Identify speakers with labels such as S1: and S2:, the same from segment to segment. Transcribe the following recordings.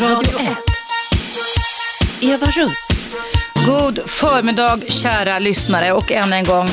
S1: Radio 1. Eva Russ.
S2: God förmiddag kära lyssnare och än en gång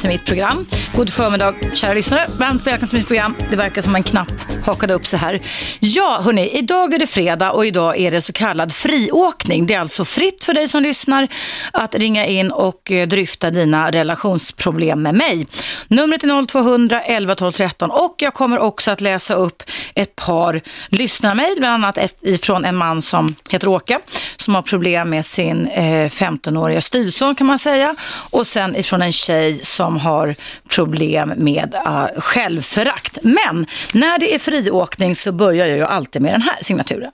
S2: till mitt program. God förmiddag kära lyssnare. Varmt välkomna till mitt program. Det verkar som en knapp hakade upp sig här. Ja, hörni, idag är det fredag och idag är det så kallad friåkning. Det är alltså fritt för dig som lyssnar att ringa in och eh, dryfta dina relationsproblem med mig. Numret är 0200 11 12 13 och jag kommer också att läsa upp ett par lyssnarmail, bland annat ett ifrån en man som heter Åke, som har problem med sin eh, 15-åriga styvson kan man säga, och sen ifrån en tjej som har problem med eh, självförakt. Men när det är friåkning så börjar jag ju alltid med den här signaturen.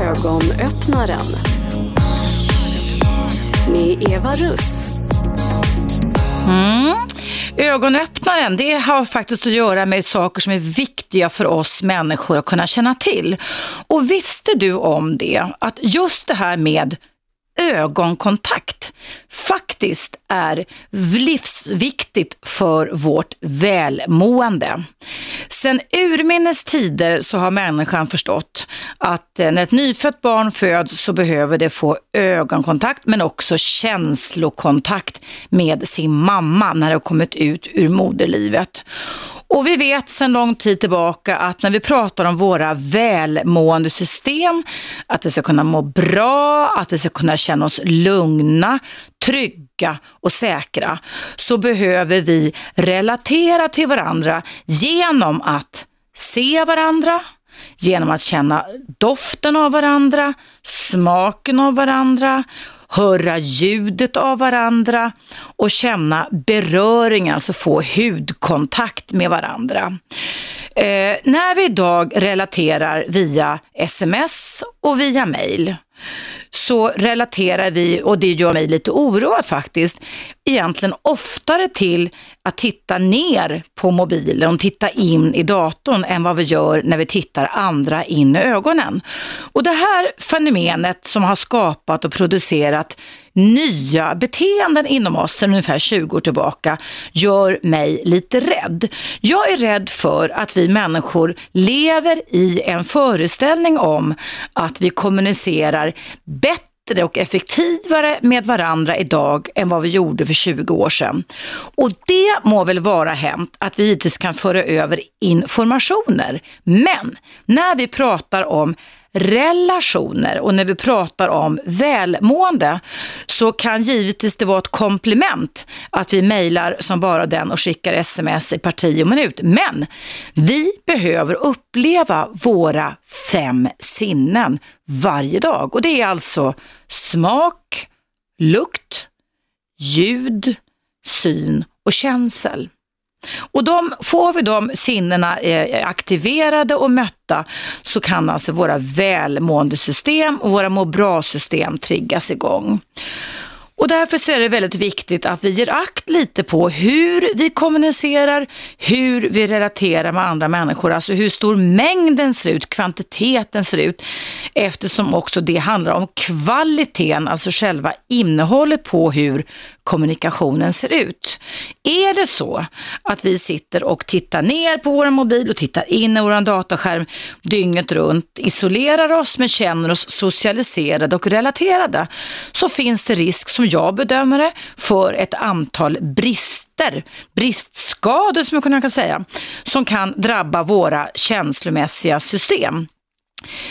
S1: Ögonöppnaren. Med Eva Russ.
S2: Mm. Ögonöppnaren, det har faktiskt att göra med saker som är viktiga för oss människor att kunna känna till. Och visste du om det, att just det här med ögonkontakt faktiskt är livsviktigt för vårt välmående. Sen urminnes tider så har människan förstått att eh, när ett nyfött barn föds så behöver det få ögonkontakt men också känslokontakt med sin mamma när det har kommit ut ur moderlivet. Och vi vet sedan lång tid tillbaka att när vi pratar om våra välmående system, att vi ska kunna må bra, att vi ska kunna känna oss lugna, trygga och säkra, så behöver vi relatera till varandra genom att se varandra, genom att känna doften av varandra, smaken av varandra, höra ljudet av varandra och känna beröring, alltså få hudkontakt med varandra. Eh, när vi idag relaterar via sms och via mail så relaterar vi, och det gör mig lite oroad faktiskt, egentligen oftare till att titta ner på mobilen och titta in i datorn än vad vi gör när vi tittar andra in i ögonen. Och det här fenomenet som har skapat och producerat nya beteenden inom oss sedan ungefär 20 år tillbaka gör mig lite rädd. Jag är rädd för att vi människor lever i en föreställning om att vi kommunicerar bättre bättre och effektivare med varandra idag än vad vi gjorde för 20 år sedan. Och det må väl vara hänt att vi givetvis kan föra över informationer. Men när vi pratar om relationer och när vi pratar om välmående så kan givetvis det vara ett komplement att vi mejlar som bara den och skickar sms i parti och minut. Men vi behöver uppleva våra fem sinnen varje dag och det är alltså smak, lukt, ljud, syn och känsel. Och de, får vi de sinnena eh, aktiverade och mötta så kan alltså våra välmående system och våra må bra-system triggas igång. Och därför så är det väldigt viktigt att vi ger akt lite på hur vi kommunicerar, hur vi relaterar med andra människor, alltså hur stor mängden ser ut, kvantiteten ser ut, eftersom också det handlar om kvaliteten, alltså själva innehållet på hur kommunikationen ser ut. Är det så att vi sitter och tittar ner på vår mobil och tittar in i vår dataskärm dygnet runt, isolerar oss men känner oss socialiserade och relaterade, så finns det risk, som jag bedömer det, för ett antal brister bristskador som man kan säga, som kan drabba våra känslomässiga system.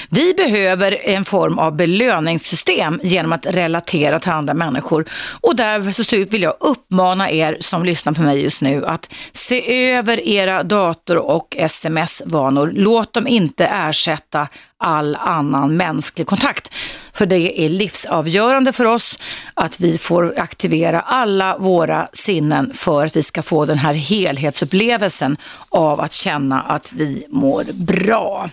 S2: Vi behöver en form av belöningssystem genom att relatera till andra människor. Och därför så vill jag uppmana er som lyssnar på mig just nu att se över era dator och sms-vanor. Låt dem inte ersätta all annan mänsklig kontakt. För det är livsavgörande för oss att vi får aktivera alla våra sinnen för att vi ska få den här helhetsupplevelsen av att känna att vi mår bra.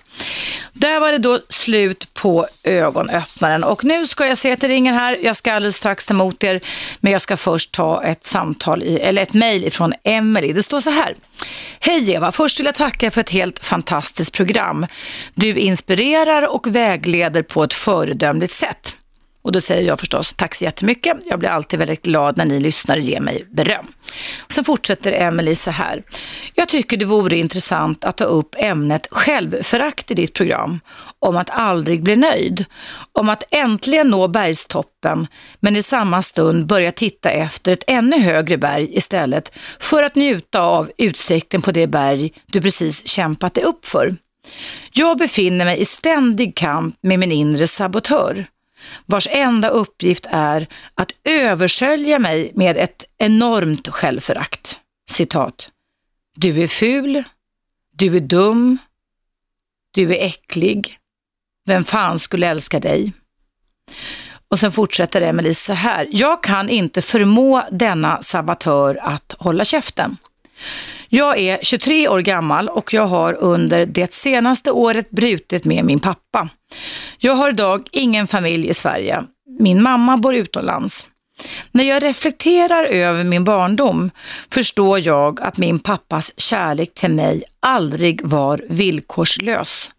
S2: Där var det då slut på ögonöppnaren och nu ska jag se att det ringer här. Jag ska alldeles strax ta emot er, men jag ska först ta ett samtal, i, eller ett mejl ifrån Emelie. Det står så här. Hej Eva, först vill jag tacka för ett helt fantastiskt program. Du inspirerar och vägleder på ett föredömligt sätt. Och då säger jag förstås tack så jättemycket. Jag blir alltid väldigt glad när ni lyssnar och ger mig beröm. Sen fortsätter Emelie så här. Jag tycker det vore intressant att ta upp ämnet självförakt i ditt program. Om att aldrig bli nöjd. Om att äntligen nå bergstoppen men i samma stund börja titta efter ett ännu högre berg istället för att njuta av utsikten på det berg du precis kämpat dig upp för. Jag befinner mig i ständig kamp med min inre sabotör vars enda uppgift är att översölja mig med ett enormt självförakt. Citat. Du är ful, du är dum, du är äcklig. Vem fan skulle älska dig? Och sen fortsätter Emelie så här. Jag kan inte förmå denna sabatör att hålla käften. Jag är 23 år gammal och jag har under det senaste året brutit med min pappa. Jag har idag ingen familj i Sverige. Min mamma bor utomlands. När jag reflekterar över min barndom förstår jag att min pappas kärlek till mig aldrig var villkorslös.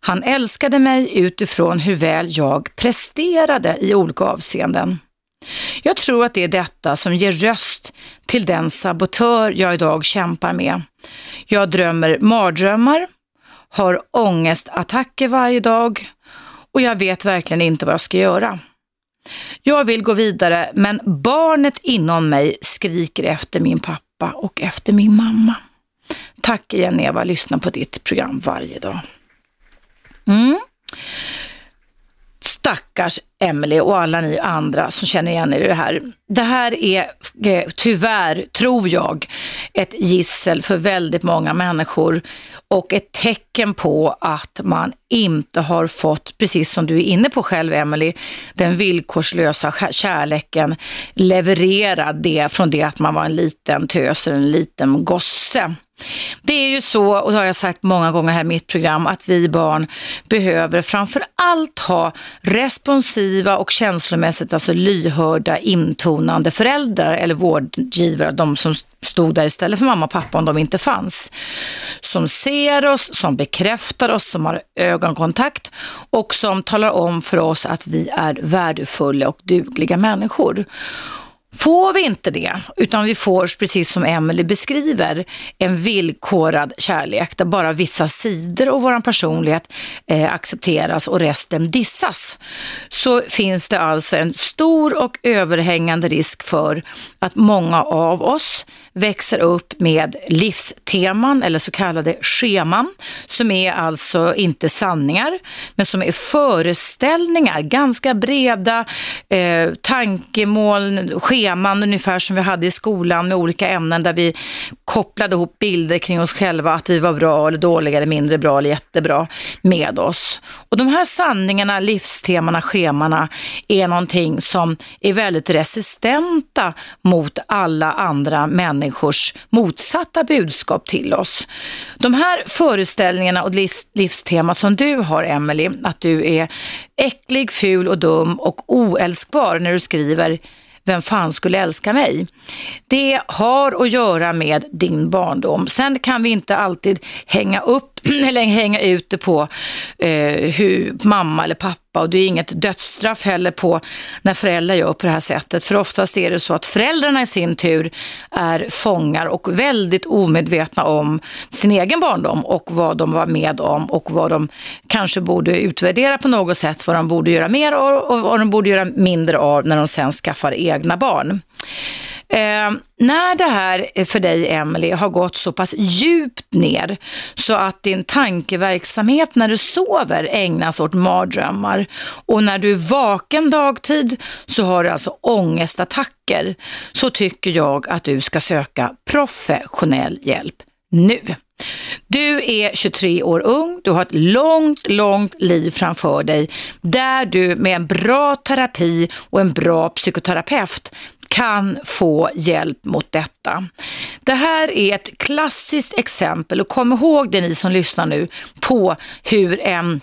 S2: Han älskade mig utifrån hur väl jag presterade i olika avseenden. Jag tror att det är detta som ger röst till den sabotör jag idag kämpar med. Jag drömmer mardrömmar, har ångestattacker varje dag och jag vet verkligen inte vad jag ska göra. Jag vill gå vidare men barnet inom mig skriker efter min pappa och efter min mamma. Tack igen Eva, lyssna på ditt program varje dag. Mm stackars Emily och alla ni andra som känner igen er i det här. Det här är eh, tyvärr, tror jag, ett gissel för väldigt många människor och ett tecken på att man inte har fått, precis som du är inne på själv Emily, den villkorslösa kärleken levererad det från det att man var en liten tös eller en liten gosse. Det är ju så, och det har jag sagt många gånger här i mitt program, att vi barn behöver framför allt ha responsiva och känslomässigt alltså lyhörda, intonande föräldrar eller vårdgivare, de som stod där istället för mamma och pappa om de inte fanns. Som ser oss, som bekräftar oss, som har ögonkontakt och som talar om för oss att vi är värdefulla och dugliga människor. Får vi inte det, utan vi får, precis som Emily beskriver, en villkorad kärlek där bara vissa sidor av vår personlighet eh, accepteras och resten dissas, så finns det alltså en stor och överhängande risk för att många av oss växer upp med livsteman eller så kallade scheman som är alltså inte sanningar men som är föreställningar, ganska breda eh, tankemål, scheman ungefär som vi hade i skolan med olika ämnen där vi kopplade ihop bilder kring oss själva, att vi var bra eller dåliga eller mindre bra eller jättebra med oss. Och de här sanningarna, livstemana, schemana är någonting som är väldigt resistenta mot alla andra människor människors motsatta budskap till oss. De här föreställningarna och livstemat som du har, Emily, att du är äcklig, ful och dum och oälskbar när du skriver vem fan skulle älska mig? Det har att göra med din barndom. Sen kan vi inte alltid hänga upp eller hänga ut det på eh, hur mamma eller pappa och det är inget dödsstraff heller på när föräldrar gör på det här sättet. För oftast är det så att föräldrarna i sin tur är fångar och väldigt omedvetna om sin egen barndom och vad de var med om och vad de kanske borde utvärdera på något sätt, vad de borde göra mer av och vad de borde göra mindre av när de sen skaffar egna barn. Eh, när det här för dig, Emily har gått så pass djupt ner så att din tankeverksamhet när du sover ägnas åt mardrömmar och när du är vaken dagtid så har du alltså ångestattacker, så tycker jag att du ska söka professionell hjälp nu. Du är 23 år ung, du har ett långt, långt liv framför dig där du med en bra terapi och en bra psykoterapeut kan få hjälp mot detta. Det här är ett klassiskt exempel och kom ihåg det ni som lyssnar nu på hur en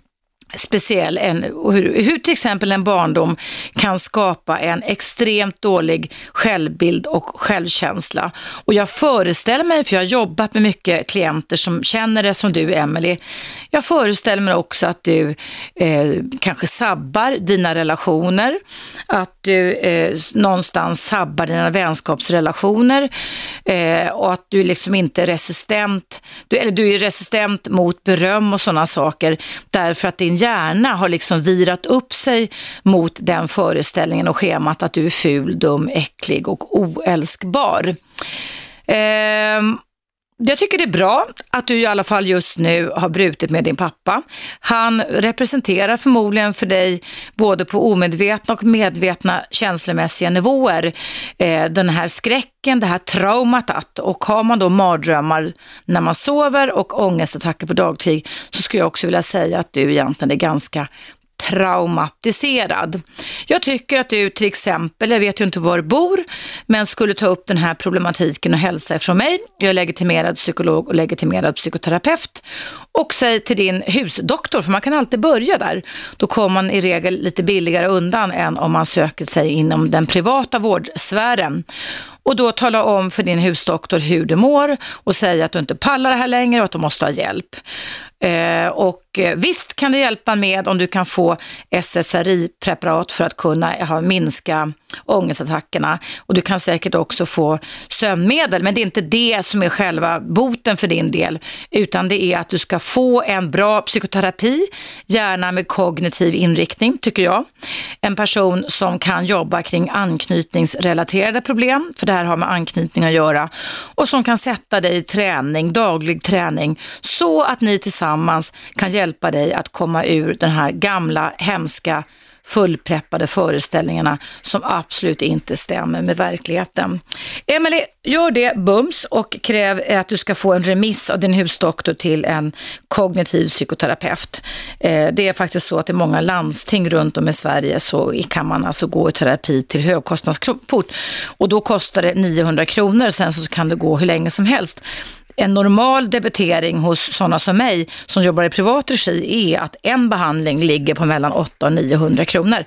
S2: speciell, en, hur, hur till exempel en barndom kan skapa en extremt dålig självbild och självkänsla. Och jag föreställer mig, för jag har jobbat med mycket klienter som känner det som du Emelie, jag föreställer mig också att du eh, kanske sabbar dina relationer, att du eh, någonstans sabbar dina vänskapsrelationer eh, och att du liksom inte är resistent, du, eller du är resistent mot beröm och sådana saker därför att din hjärna har liksom virat upp sig mot den föreställningen och schemat att du är ful, dum, äcklig och oälskbar. Eh, jag tycker det är bra att du i alla fall just nu har brutit med din pappa. Han representerar förmodligen för dig både på omedvetna och medvetna känslomässiga nivåer eh, den här skräcken, det här traumat att och har man då mardrömmar när man sover och ångestattacker på dagtid så skulle jag också vilja säga att du egentligen är ganska traumatiserad. Jag tycker att du till exempel, jag vet ju inte var du bor, men skulle ta upp den här problematiken och hälsa ifrån mig. Jag är legitimerad psykolog och legitimerad psykoterapeut. Och säg till din husdoktor, för man kan alltid börja där. Då kommer man i regel lite billigare undan än om man söker sig inom den privata vårdsfären och då tala om för din husdoktor hur du mår och säga att du inte pallar det här längre och att du måste ha hjälp. Eh, och eh, visst kan det hjälpa med om du kan få SSRI-preparat för att kunna minska ångestattackerna. Och du kan säkert också få sömnmedel, men det är inte det som är själva boten för din del, utan det är att du ska få en bra psykoterapi, gärna med kognitiv inriktning, tycker jag. En person som kan jobba kring anknytningsrelaterade problem, för det här har med anknytning att göra, och som kan sätta dig i träning, daglig träning, så att ni tillsammans kan hjälpa dig att komma ur den här gamla, hemska fullpreppade föreställningarna som absolut inte stämmer med verkligheten. Emelie, gör det bums och kräv att du ska få en remiss av din husdoktor till en kognitiv psykoterapeut. Eh, det är faktiskt så att i många landsting runt om i Sverige så kan man alltså gå i terapi till högkostnadsport och då kostar det 900 kronor, sen så kan det gå hur länge som helst en normal debitering hos sådana som mig som jobbar i privat regi är att en behandling ligger på mellan 800 och 900 kronor.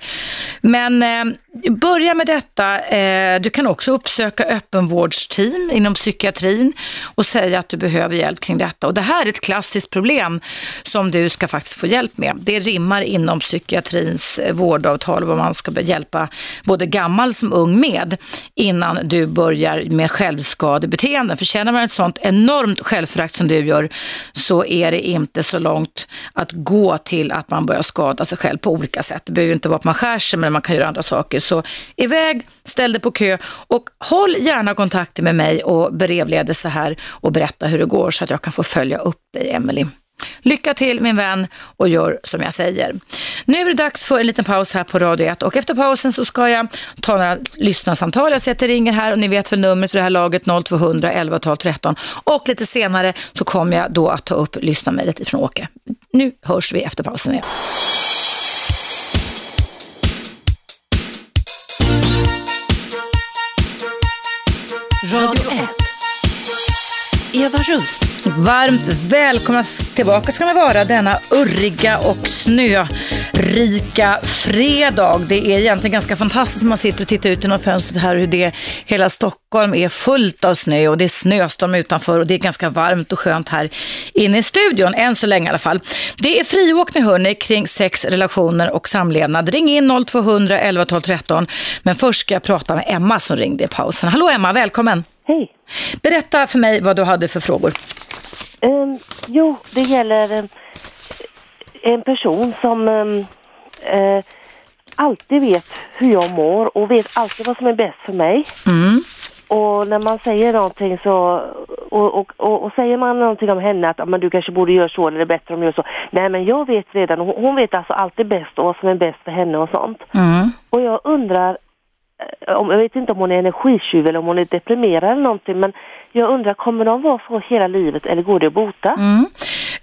S2: Men eh, börja med detta. Eh, du kan också uppsöka öppenvårdsteam inom psykiatrin och säga att du behöver hjälp kring detta. Och det här är ett klassiskt problem som du ska faktiskt få hjälp med. Det rimmar inom psykiatrins eh, vårdavtal vad man ska hjälpa både gammal som ung med innan du börjar med självskadebeteenden. För känner man ett sånt enormt självförakt som du gör så är det inte så långt att gå till att man börjar skada sig själv på olika sätt. Det behöver inte vara att man skär sig men man kan göra andra saker så iväg, ställ dig på kö och håll gärna kontakten med mig och brevledelse här och berätta hur det går så att jag kan få följa upp dig, Emelie. Lycka till min vän och gör som jag säger. Nu är det dags för en liten paus här på Radio 1 och efter pausen så ska jag ta några lyssnarsamtal. Jag ser att det ringer här och ni vet väl numret för det här laget 0200 11 12 13 och lite senare så kommer jag då att ta upp lyssnarmejlet ifrån Åke. Nu hörs vi efter pausen igen.
S1: Radio 1. Eva Russ.
S2: Varmt välkomna tillbaka ska ni vara denna urriga och snörika fredag. Det är egentligen ganska fantastiskt när man sitter och tittar ut genom fönstret här hur det hela Stockholm är fullt av snö och det är snöstorm utanför och det är ganska varmt och skönt här inne i studion, än så länge i alla fall. Det är friåkning hörni kring sex relationer och samlevnad. Ring in 0200 11 12 13 men först ska jag prata med Emma som ringde i pausen. Hallå Emma, välkommen!
S3: Hej.
S2: Berätta för mig vad du hade för frågor.
S3: Um, jo, det gäller um, en person som um, uh, alltid vet hur jag mår och vet alltid vad som är bäst för mig.
S2: Mm.
S3: Och när man säger någonting så, och, och, och, och säger man någonting om henne att men du kanske borde göra så eller det är bättre om du gör så. Nej men jag vet redan, hon, hon vet alltså alltid bäst och vad som är bäst för henne och sånt.
S2: Mm.
S3: Och jag undrar, eh, om, jag vet inte om hon är energitjuv eller om hon är deprimerad eller någonting men jag undrar, kommer de vara så hela livet eller går det att bota?
S2: Mm.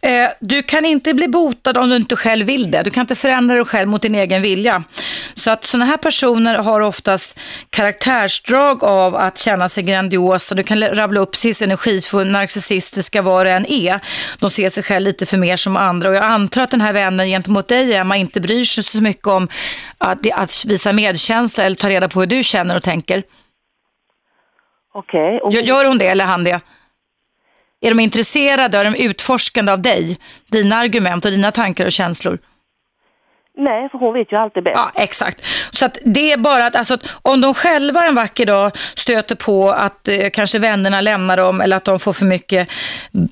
S2: Eh, du kan inte bli botad om du inte själv vill det. Du kan inte förändra dig själv mot din egen vilja. Så att sådana här personer har oftast karaktärsdrag av att känna sig grandiosa. Du kan rabbla upp precis energifull, narcissistiska, vad det än är. De ser sig själv lite för mer som andra. Och jag antar att den här vännen gentemot dig, Emma, inte bryr sig så mycket om att, att visa medkänsla eller ta reda på hur du känner och tänker.
S3: Okej. Okay.
S2: Gör hon det eller han det? Är de intresserade, är de utforskande av dig, dina argument och dina tankar och känslor?
S3: Nej, för hon vet ju alltid bäst.
S2: Ja, exakt. Så att det är bara att, alltså, om de själva en vacker dag stöter på att eh, kanske vännerna lämnar dem eller att de får för mycket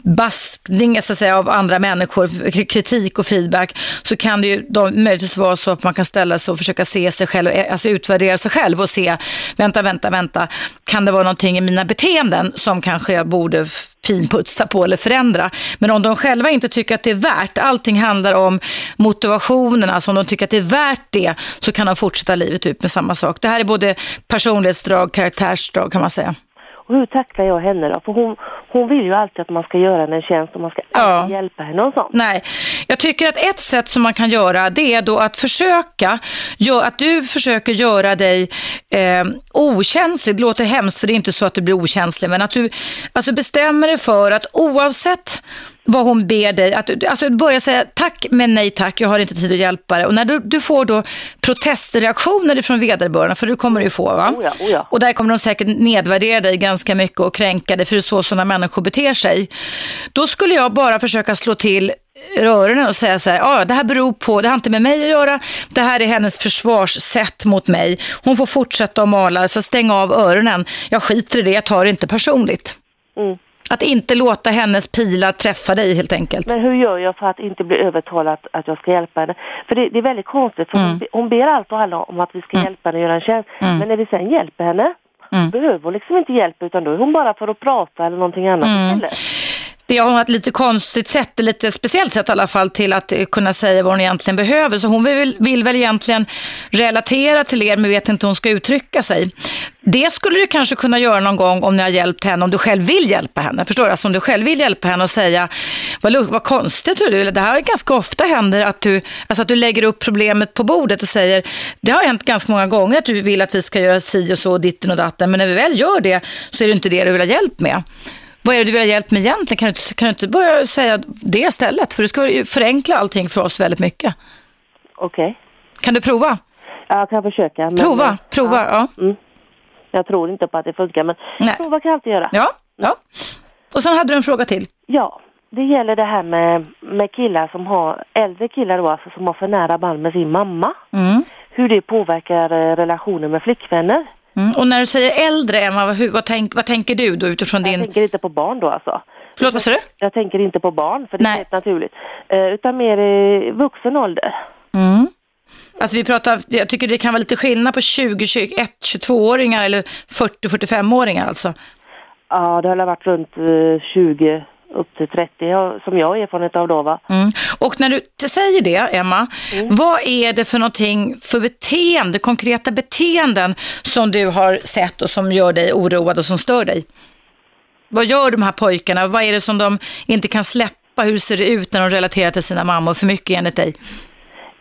S2: baskning så att säga, av andra människor, kritik och feedback, så kan det ju de, möjligtvis vara så att man kan ställa sig och försöka se sig själv, eh, alltså utvärdera sig själv och se, vänta, vänta, vänta, kan det vara någonting i mina beteenden som kanske jag borde finputsa på eller förändra. Men om de själva inte tycker att det är värt, allting handlar om motivationen, alltså om de tycker att det är värt det så kan de fortsätta livet ut med samma sak. Det här är både personlighetsdrag, karaktärsdrag kan man säga.
S3: Och hur tacklar jag henne då? För hon, hon vill ju alltid att man ska göra henne en tjänst och man ska ja. hjälpa henne och sånt.
S2: Nej, jag tycker att ett sätt som man kan göra det är då att försöka, att du försöker göra dig eh, okänslig. Det låter hemskt för det är inte så att du blir okänslig, men att du alltså bestämmer dig för att oavsett vad hon ber dig, att alltså börja säga tack men nej tack, jag har inte tid att hjälpa dig. Och när du, du får då protestreaktioner från vederbörande, för det kommer du få va?
S3: Oh ja, oh ja.
S2: Och där kommer de säkert nedvärdera dig ganska mycket och kränka dig, för det är så sådana människor beter sig. Då skulle jag bara försöka slå till öronen och säga så här, ja det här beror på, det har inte med mig att göra, det här är hennes försvarssätt mot mig. Hon får fortsätta att mala, så stäng av öronen. Jag skiter i det, jag tar det inte personligt. Mm. Att inte låta hennes pilar träffa dig helt enkelt.
S3: Men hur gör jag för att inte bli övertalad att jag ska hjälpa henne? För det, det är väldigt konstigt, för mm. hon, ber allt och alla om att vi ska mm. hjälpa henne att göra en tjänst. Mm. Men när vi sen hjälper henne, mm. behöver hon liksom inte hjälp utan då är hon bara för att prata eller någonting annat mm. istället
S2: det har hon ett lite konstigt sätt, lite speciellt sätt i alla fall, till att eh, kunna säga vad hon egentligen behöver. Så hon vill, vill väl egentligen relatera till er, men vet inte hur hon ska uttrycka sig. Det skulle du kanske kunna göra någon gång om ni har hjälpt henne, om du själv vill hjälpa henne. Förstår du? Alltså om du själv vill hjälpa henne och säga, vad, vad konstigt du, det här ganska ofta händer att du, alltså att du lägger upp problemet på bordet och säger, det har hänt ganska många gånger att du vill att vi ska göra si och så, ditten och datten, men när vi väl gör det så är det inte det du vill ha hjälp med. Vad är det du vill ha hjälp med egentligen? Kan du, inte, kan du inte börja säga det istället? För det ska förenkla allting för oss väldigt mycket.
S3: Okej. Okay.
S2: Kan du prova?
S3: Ja, jag kan försöka.
S2: Men, prova, prova, ja. ja. Mm.
S3: Jag tror inte på att det funkar, men Nej. prova kan jag alltid göra.
S2: Ja, ja. Och sen hade du en fråga till.
S3: Ja, det gäller det här med, med killar som har, äldre killar då alltså, som har för nära band med sin mamma. Mm. Hur det påverkar eh, relationen med flickvänner.
S2: Mm. Och när du säger äldre, Emma, vad, vad, tänk, vad tänker du då utifrån din...
S3: Jag tänker inte på barn då alltså.
S2: Förlåt, vad sa du?
S3: Jag tänker inte på barn, för det Nej. är helt naturligt. Uh, utan mer i vuxen ålder.
S2: Mm. Alltså vi pratar, jag tycker det kan vara lite skillnad på 20, 21, 22-åringar eller 40-45-åringar alltså.
S3: Ja, det har varit runt 20 eh, upp till 30 som jag har erfarenhet av då. Va?
S2: Mm. Och när du säger det, Emma, mm. vad är det för någonting för beteende, konkreta beteenden som du har sett och som gör dig oroad och som stör dig? Vad gör de här pojkarna? Vad är det som de inte kan släppa? Hur ser det ut när de relaterar till sina mammor för mycket enligt dig?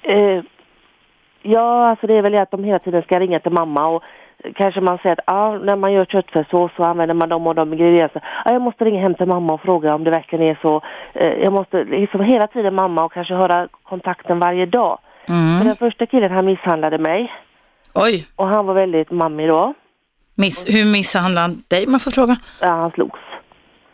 S3: Eh, ja, alltså det är väl att de hela tiden ska ringa till mamma och kanske man säger att ah, när man gör köttfärssås så använder man de och de ingredienserna. Ah, jag måste ringa hem till mamma och fråga om det verkligen är så. Eh, jag måste liksom hela tiden mamma och kanske höra kontakten varje dag. Mm. För den första killen han misshandlade mig.
S2: Oj.
S3: Och han var väldigt mammig då.
S2: Miss, hur misshandlade han dig man får fråga?
S3: Ja, han slogs.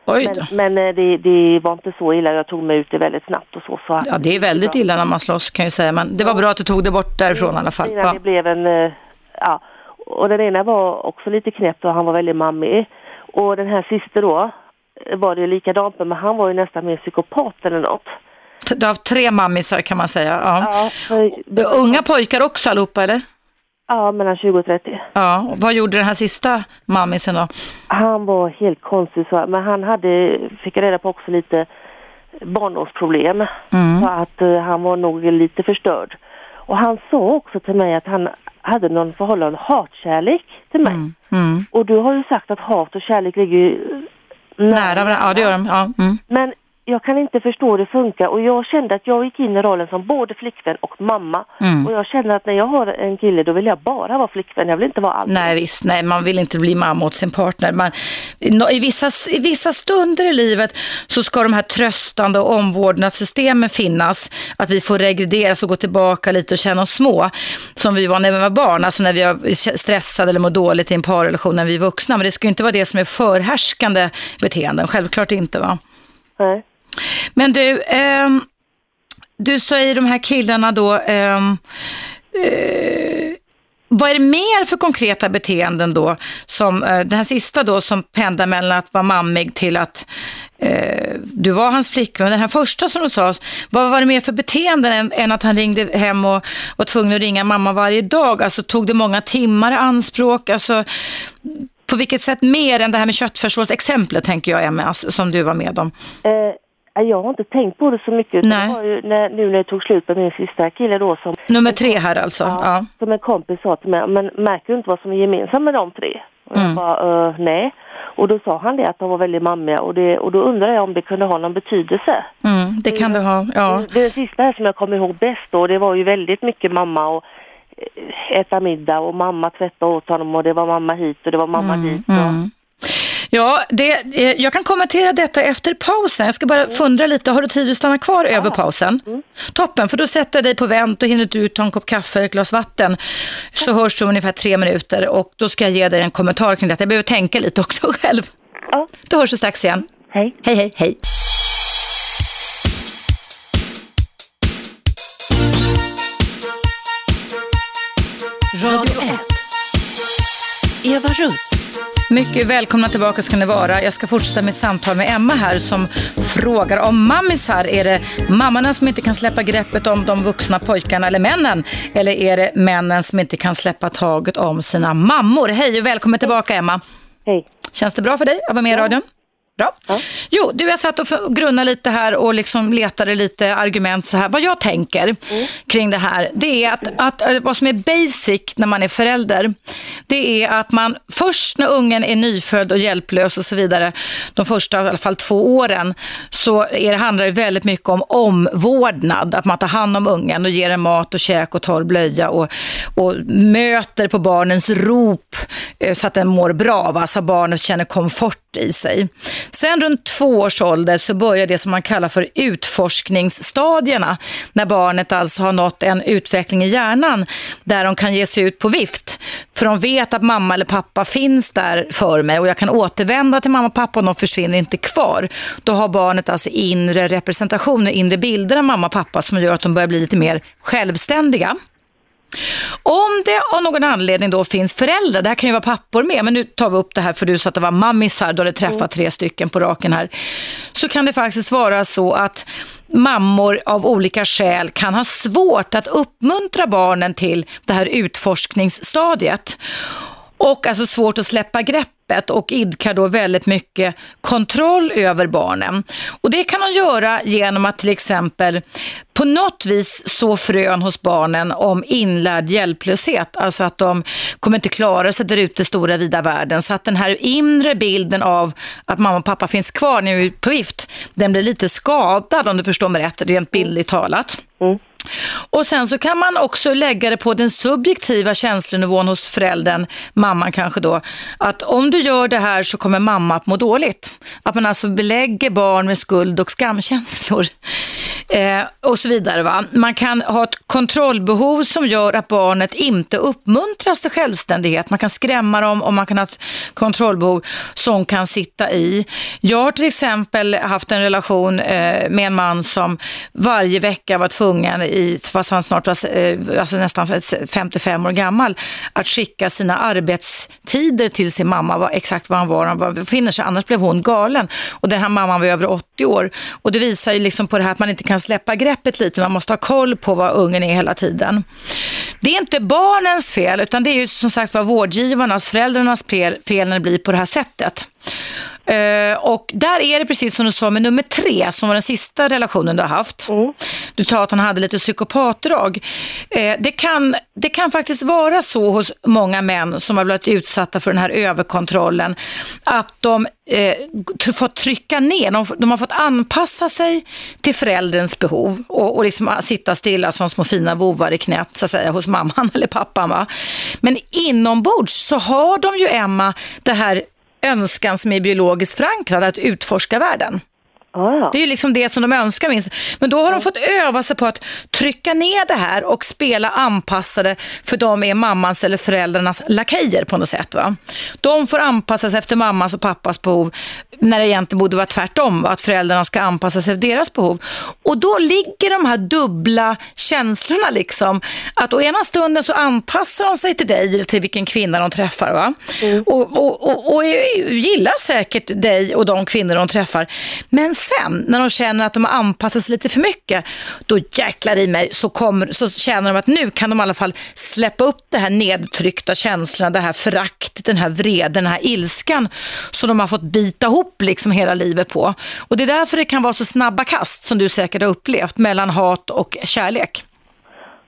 S2: Oj
S3: då. Men, men eh, det, det, var inte så illa, jag tog mig ut det väldigt snabbt och så. så
S2: ja, det är väldigt illa när man slåss kan jag säga, men det var bra att du tog det bort därifrån i alla fall.
S3: Innan det blev en, eh, ja, och den ena var också lite knäpp och han var väldigt mammig. Och den här sista då var det likadant men han var ju nästan mer psykopat eller något.
S2: Du har haft tre mammisar kan man säga. Ja. ja Unga pojkar också allihopa eller?
S3: Ja, mellan 20 och 30.
S2: Ja, och vad gjorde den här sista mammisen då?
S3: Han var helt konstig, så, men han hade, fick jag reda på också lite barndomsproblem. Mm. Så att uh, han var nog lite förstörd. Och han sa också till mig att han hade någon förhållande hatkärlek till mig. Mm, mm. Och du har ju sagt att hat och kärlek ligger
S2: nära, nära varandra. Ja, det gör de. Ja,
S3: mm. Men jag kan inte förstå hur det funkar och jag kände att jag gick in i rollen som både flickvän och mamma.
S2: Mm.
S3: Och jag känner att när jag har en kille då vill jag bara vara flickvän, jag vill inte vara allt.
S2: Nej visst, nej man vill inte bli mamma åt sin partner. Man, i, vissa, I vissa stunder i livet så ska de här tröstande och omvårdnadssystemen finnas. Att vi får regrederas och gå tillbaka lite och känna oss små. Som vi var när vi var barn, alltså när vi var stressade eller mår dåligt i en parrelation när vi är vuxna. Men det ska inte vara det som är förhärskande beteenden, självklart inte va?
S3: Nej.
S2: Men du, eh, du säger de här killarna då, ehm, eh, vad är det mer för konkreta beteenden då, som eh, den här sista då som pendlar mellan att vara mammig till att eh, du var hans flickvän. Den här första som du sa, vad var det mer för beteenden än, än, att han ringde hem och var tvungen att ringa mamma varje dag? Alltså tog det många timmar i anspråk? Alltså, på vilket sätt mer än det här med köttfärssås-exemplet tänker jag Emma, alltså, som du var med om?
S3: Eh, jag har inte tänkt på det så mycket.
S2: Nej.
S3: Det var ju när, nu när det tog slut med min sista kille då som...
S2: Nummer tre här alltså? Ja. ja.
S3: Som en kompis sa till mig, men märker du inte vad som är gemensamt med de tre? Och jag mm. bara, uh, nej. Och då sa han det att de var väldigt mammiga och, det, och då undrar jag om det kunde ha någon betydelse.
S2: Mm, det kan det ha, ja.
S3: Det, det sista här som jag kommer ihåg bäst då, det var ju väldigt mycket mamma och eh, äta middag och mamma tvätta åt honom och det var mamma hit och det var mamma mm, dit. Och,
S2: mm. Ja, det, eh, jag kan kommentera detta efter pausen. Jag ska bara mm. fundra lite. Har du tid att stanna kvar ja. över pausen? Mm. Toppen, för då sätter jag dig på vänt och hinner du ut ta en kopp kaffe eller ett glas vatten. Så hörs du om ungefär tre minuter och då ska jag ge dig en kommentar kring detta. Jag behöver tänka lite också själv.
S3: Ja.
S2: Då hörs vi strax igen.
S3: Hej.
S2: Hej, hej, hej.
S1: Radio 1. Eva Russ.
S2: Mycket välkomna tillbaka ska ni vara. Jag ska fortsätta med samtal med Emma här som frågar om mammisar. Är det mammorna som inte kan släppa greppet om de vuxna pojkarna eller männen? Eller är det männen som inte kan släppa taget om sina mammor? Hej och välkommen tillbaka Emma.
S3: Hej.
S2: Känns det bra för dig att vara med i radion? Bra. Ja. Jo, du har satt och grunnat lite här och liksom letade lite argument så här. Vad jag tänker mm. kring det här, det är att, att, eh, vad som är basic när man är förälder, det är att man först när ungen är nyfödd och hjälplös och så vidare, de första i alla fall två åren, så är det, handlar det väldigt mycket om omvårdnad, att man tar hand om ungen och ger den mat och käk och torr blöja och, och möter på barnens rop eh, så att den mår bra, va? så barnet känner komfort i sig. Sen runt två års ålder så börjar det som man kallar för utforskningsstadierna. När barnet alltså har nått en utveckling i hjärnan där de kan ge sig ut på vift. För de vet att mamma eller pappa finns där för mig och jag kan återvända till mamma och pappa och de försvinner inte kvar. Då har barnet alltså inre representationer, inre bilder av mamma och pappa som gör att de börjar bli lite mer självständiga. Om det av någon anledning då finns föräldrar, det här kan ju vara pappor med, men nu tar vi upp det här för du sa att det var mammisar, du hade träffat mm. tre stycken på raken här, så kan det faktiskt vara så att mammor av olika skäl kan ha svårt att uppmuntra barnen till det här utforskningsstadiet och alltså svårt att släppa greppet och idkar då väldigt mycket kontroll över barnen. Och det kan de göra genom att till exempel på något vis så frön hos barnen om inlärd hjälplöshet, alltså att de kommer inte klara sig där ute i stora vida världen. Så att den här inre bilden av att mamma och pappa finns kvar när de är på gift, den blir lite skadad om du förstår mig rätt, rent bildligt talat. Mm. Och sen så kan man också lägga det på den subjektiva känslonivån hos föräldern, mamman kanske då, att om du gör det här så kommer mamma att må dåligt. Att man alltså belägger barn med skuld och skamkänslor eh, och så vidare. Va? Man kan ha ett kontrollbehov som gör att barnet inte uppmuntras till självständighet. Man kan skrämma dem och man kan ha ett kontrollbehov som kan sitta i. Jag har till exempel haft en relation eh, med en man som varje vecka var tvungen i, fast han snart var eh, alltså nästan 55 år gammal, att skicka sina arbetstider till sin mamma, var, exakt var han var, han befinner sig, annars blev hon galen. Och den här mamman var över 80 år. Och det visar ju liksom på det här att man inte kan släppa greppet lite, man måste ha koll på var ungen är hela tiden. Det är inte barnens fel, utan det är ju som sagt var vårdgivarnas, föräldrarnas fel när det blir på det här sättet. Eh, och där är det precis som du sa med nummer tre, som var den sista relationen du har haft.
S3: Mm.
S2: Du sa att han hade lite psykopatdrag. Eh, det, kan, det kan faktiskt vara så hos många män som har blivit utsatta för den här överkontrollen, att de eh, fått trycka ner, de, de, har fått anpassa sig till förälderns behov och, och liksom sitta stilla som små fina vovar i knät så att säga hos mamman eller pappan. Va? Men inombords så har de ju, Emma, det här önskan som är biologiskt förankrad att utforska världen.
S3: Ja,
S2: Det är ju liksom det som de önskar minst. Men då har de fått öva sig på att trycka ner det här och spela anpassade för de är mammans eller föräldrarnas lakejer på något sätt. Va? De får anpassa sig efter mammas och pappas behov när det egentligen borde vara tvärtom, va? att föräldrarna ska anpassa sig efter deras behov. Och då ligger de här dubbla känslorna liksom, att å ena stunden så anpassar de sig till dig eller till vilken kvinna de träffar va? Och, och, och, och gillar säkert dig och de kvinnor de träffar. Men sen när de känner att de har anpassat sig lite för mycket, då jäklar i mig så, kommer, så känner de att nu kan de i alla fall släppa upp det här nedtryckta känslorna, det här föraktet, den här vreden, den här ilskan som de har fått bita ihop liksom hela livet på. Och det är därför det kan vara så snabba kast som du säkert har upplevt mellan hat och kärlek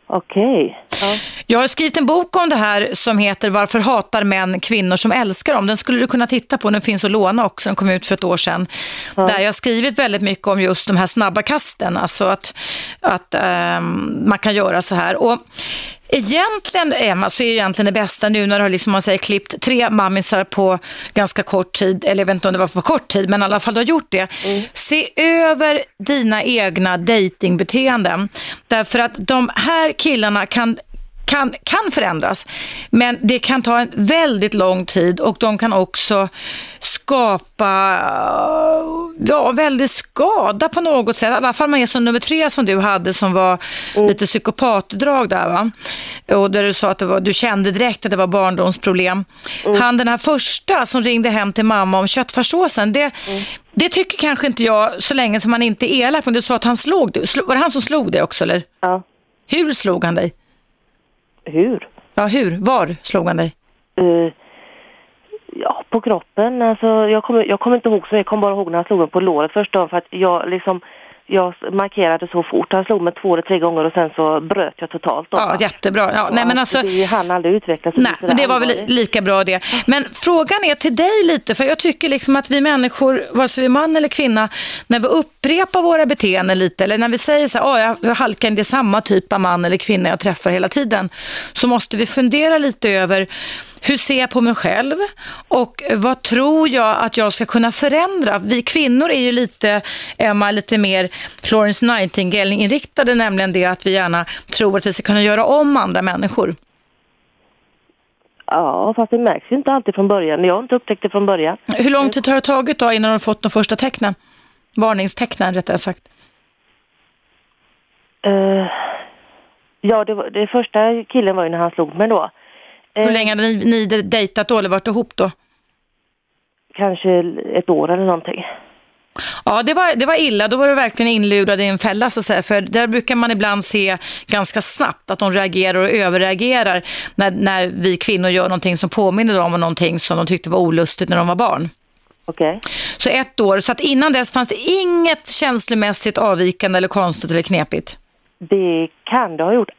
S3: okej. Ja.
S2: Jag har skrivit en bok om det här som heter Varför hatar män kvinnor som älskar dem? Den skulle du kunna titta på, den finns att låna också, den kom ut för ett år sedan. Där jag har skrivit väldigt mycket om just de här snabba kasten, alltså att, att ähm, man kan göra så här. Och Egentligen, Emma, så är egentligen det bästa nu när du har liksom, man säger, klippt tre mammisar på ganska kort tid, eller jag vet inte om det var på kort tid, men i alla fall du har gjort det. Se över dina egna datingbeteenden. Därför att de här killarna kan kan, kan förändras, men det kan ta en väldigt lång tid och de kan också skapa ja, väldigt skada på något sätt. I alla fall man är som nummer tre som du hade som var lite psykopatdrag där va? Och där du sa att var, du kände direkt att det var barndomsproblem. Han den här första som ringde hem till mamma om köttfärssåsen, det, det tycker kanske inte jag så länge som han inte är elak, men du sa att han slog dig. Var det han som slog dig också eller?
S3: ja.
S2: Hur slog han dig?
S3: Hur?
S2: Ja, hur? Var slog han dig?
S3: Eh, ja, på kroppen. Alltså, jag, kommer, jag kommer inte ihåg så jag kommer bara ihåg när han slog mig på låret första för att jag liksom jag markerade så fort. Han slog mig två eller tre gånger och sen så bröt jag totalt.
S2: Ja,
S3: va?
S2: jättebra. Ja, nej, men alltså,
S3: det hann aldrig utvecklas.
S2: nej, men det var väl lika bra det. Men frågan är till dig lite, för jag tycker liksom att vi människor, vare sig vi är man eller kvinna, när vi upprepar våra beteenden lite, eller när vi säger så här, "Åh, jag halkar in, är samma typ av man eller kvinna jag träffar hela tiden, så måste vi fundera lite över hur ser jag på mig själv och vad tror jag att jag ska kunna förändra? Vi kvinnor är ju lite, Emma, lite mer Florence Nightingale-inriktade, nämligen det att vi gärna tror att vi ska kunna göra om andra människor.
S3: Ja, fast det märks ju inte alltid från början. Jag har inte upptäckt det från början.
S2: Hur lång tid har det tagit då innan du har fått de första tecknen? Varningstecknen rättare sagt.
S3: Eh, ja, det, det första killen var ju när han slog mig då. Eh,
S2: Hur länge hade ni, ni dejtat då eller varit ihop då?
S3: Kanske ett år eller någonting.
S2: Ja, det var, det var illa. Då var du verkligen inlurad i en fälla så att säga. För där brukar man ibland se ganska snabbt att de reagerar och överreagerar när, när vi kvinnor gör någonting som påminner dem om någonting som de tyckte var olustigt när de var barn.
S3: Okej.
S2: Så ett år. Så att innan dess fanns det inget känslomässigt avvikande eller konstigt eller knepigt.
S3: Det kan det ha gjort.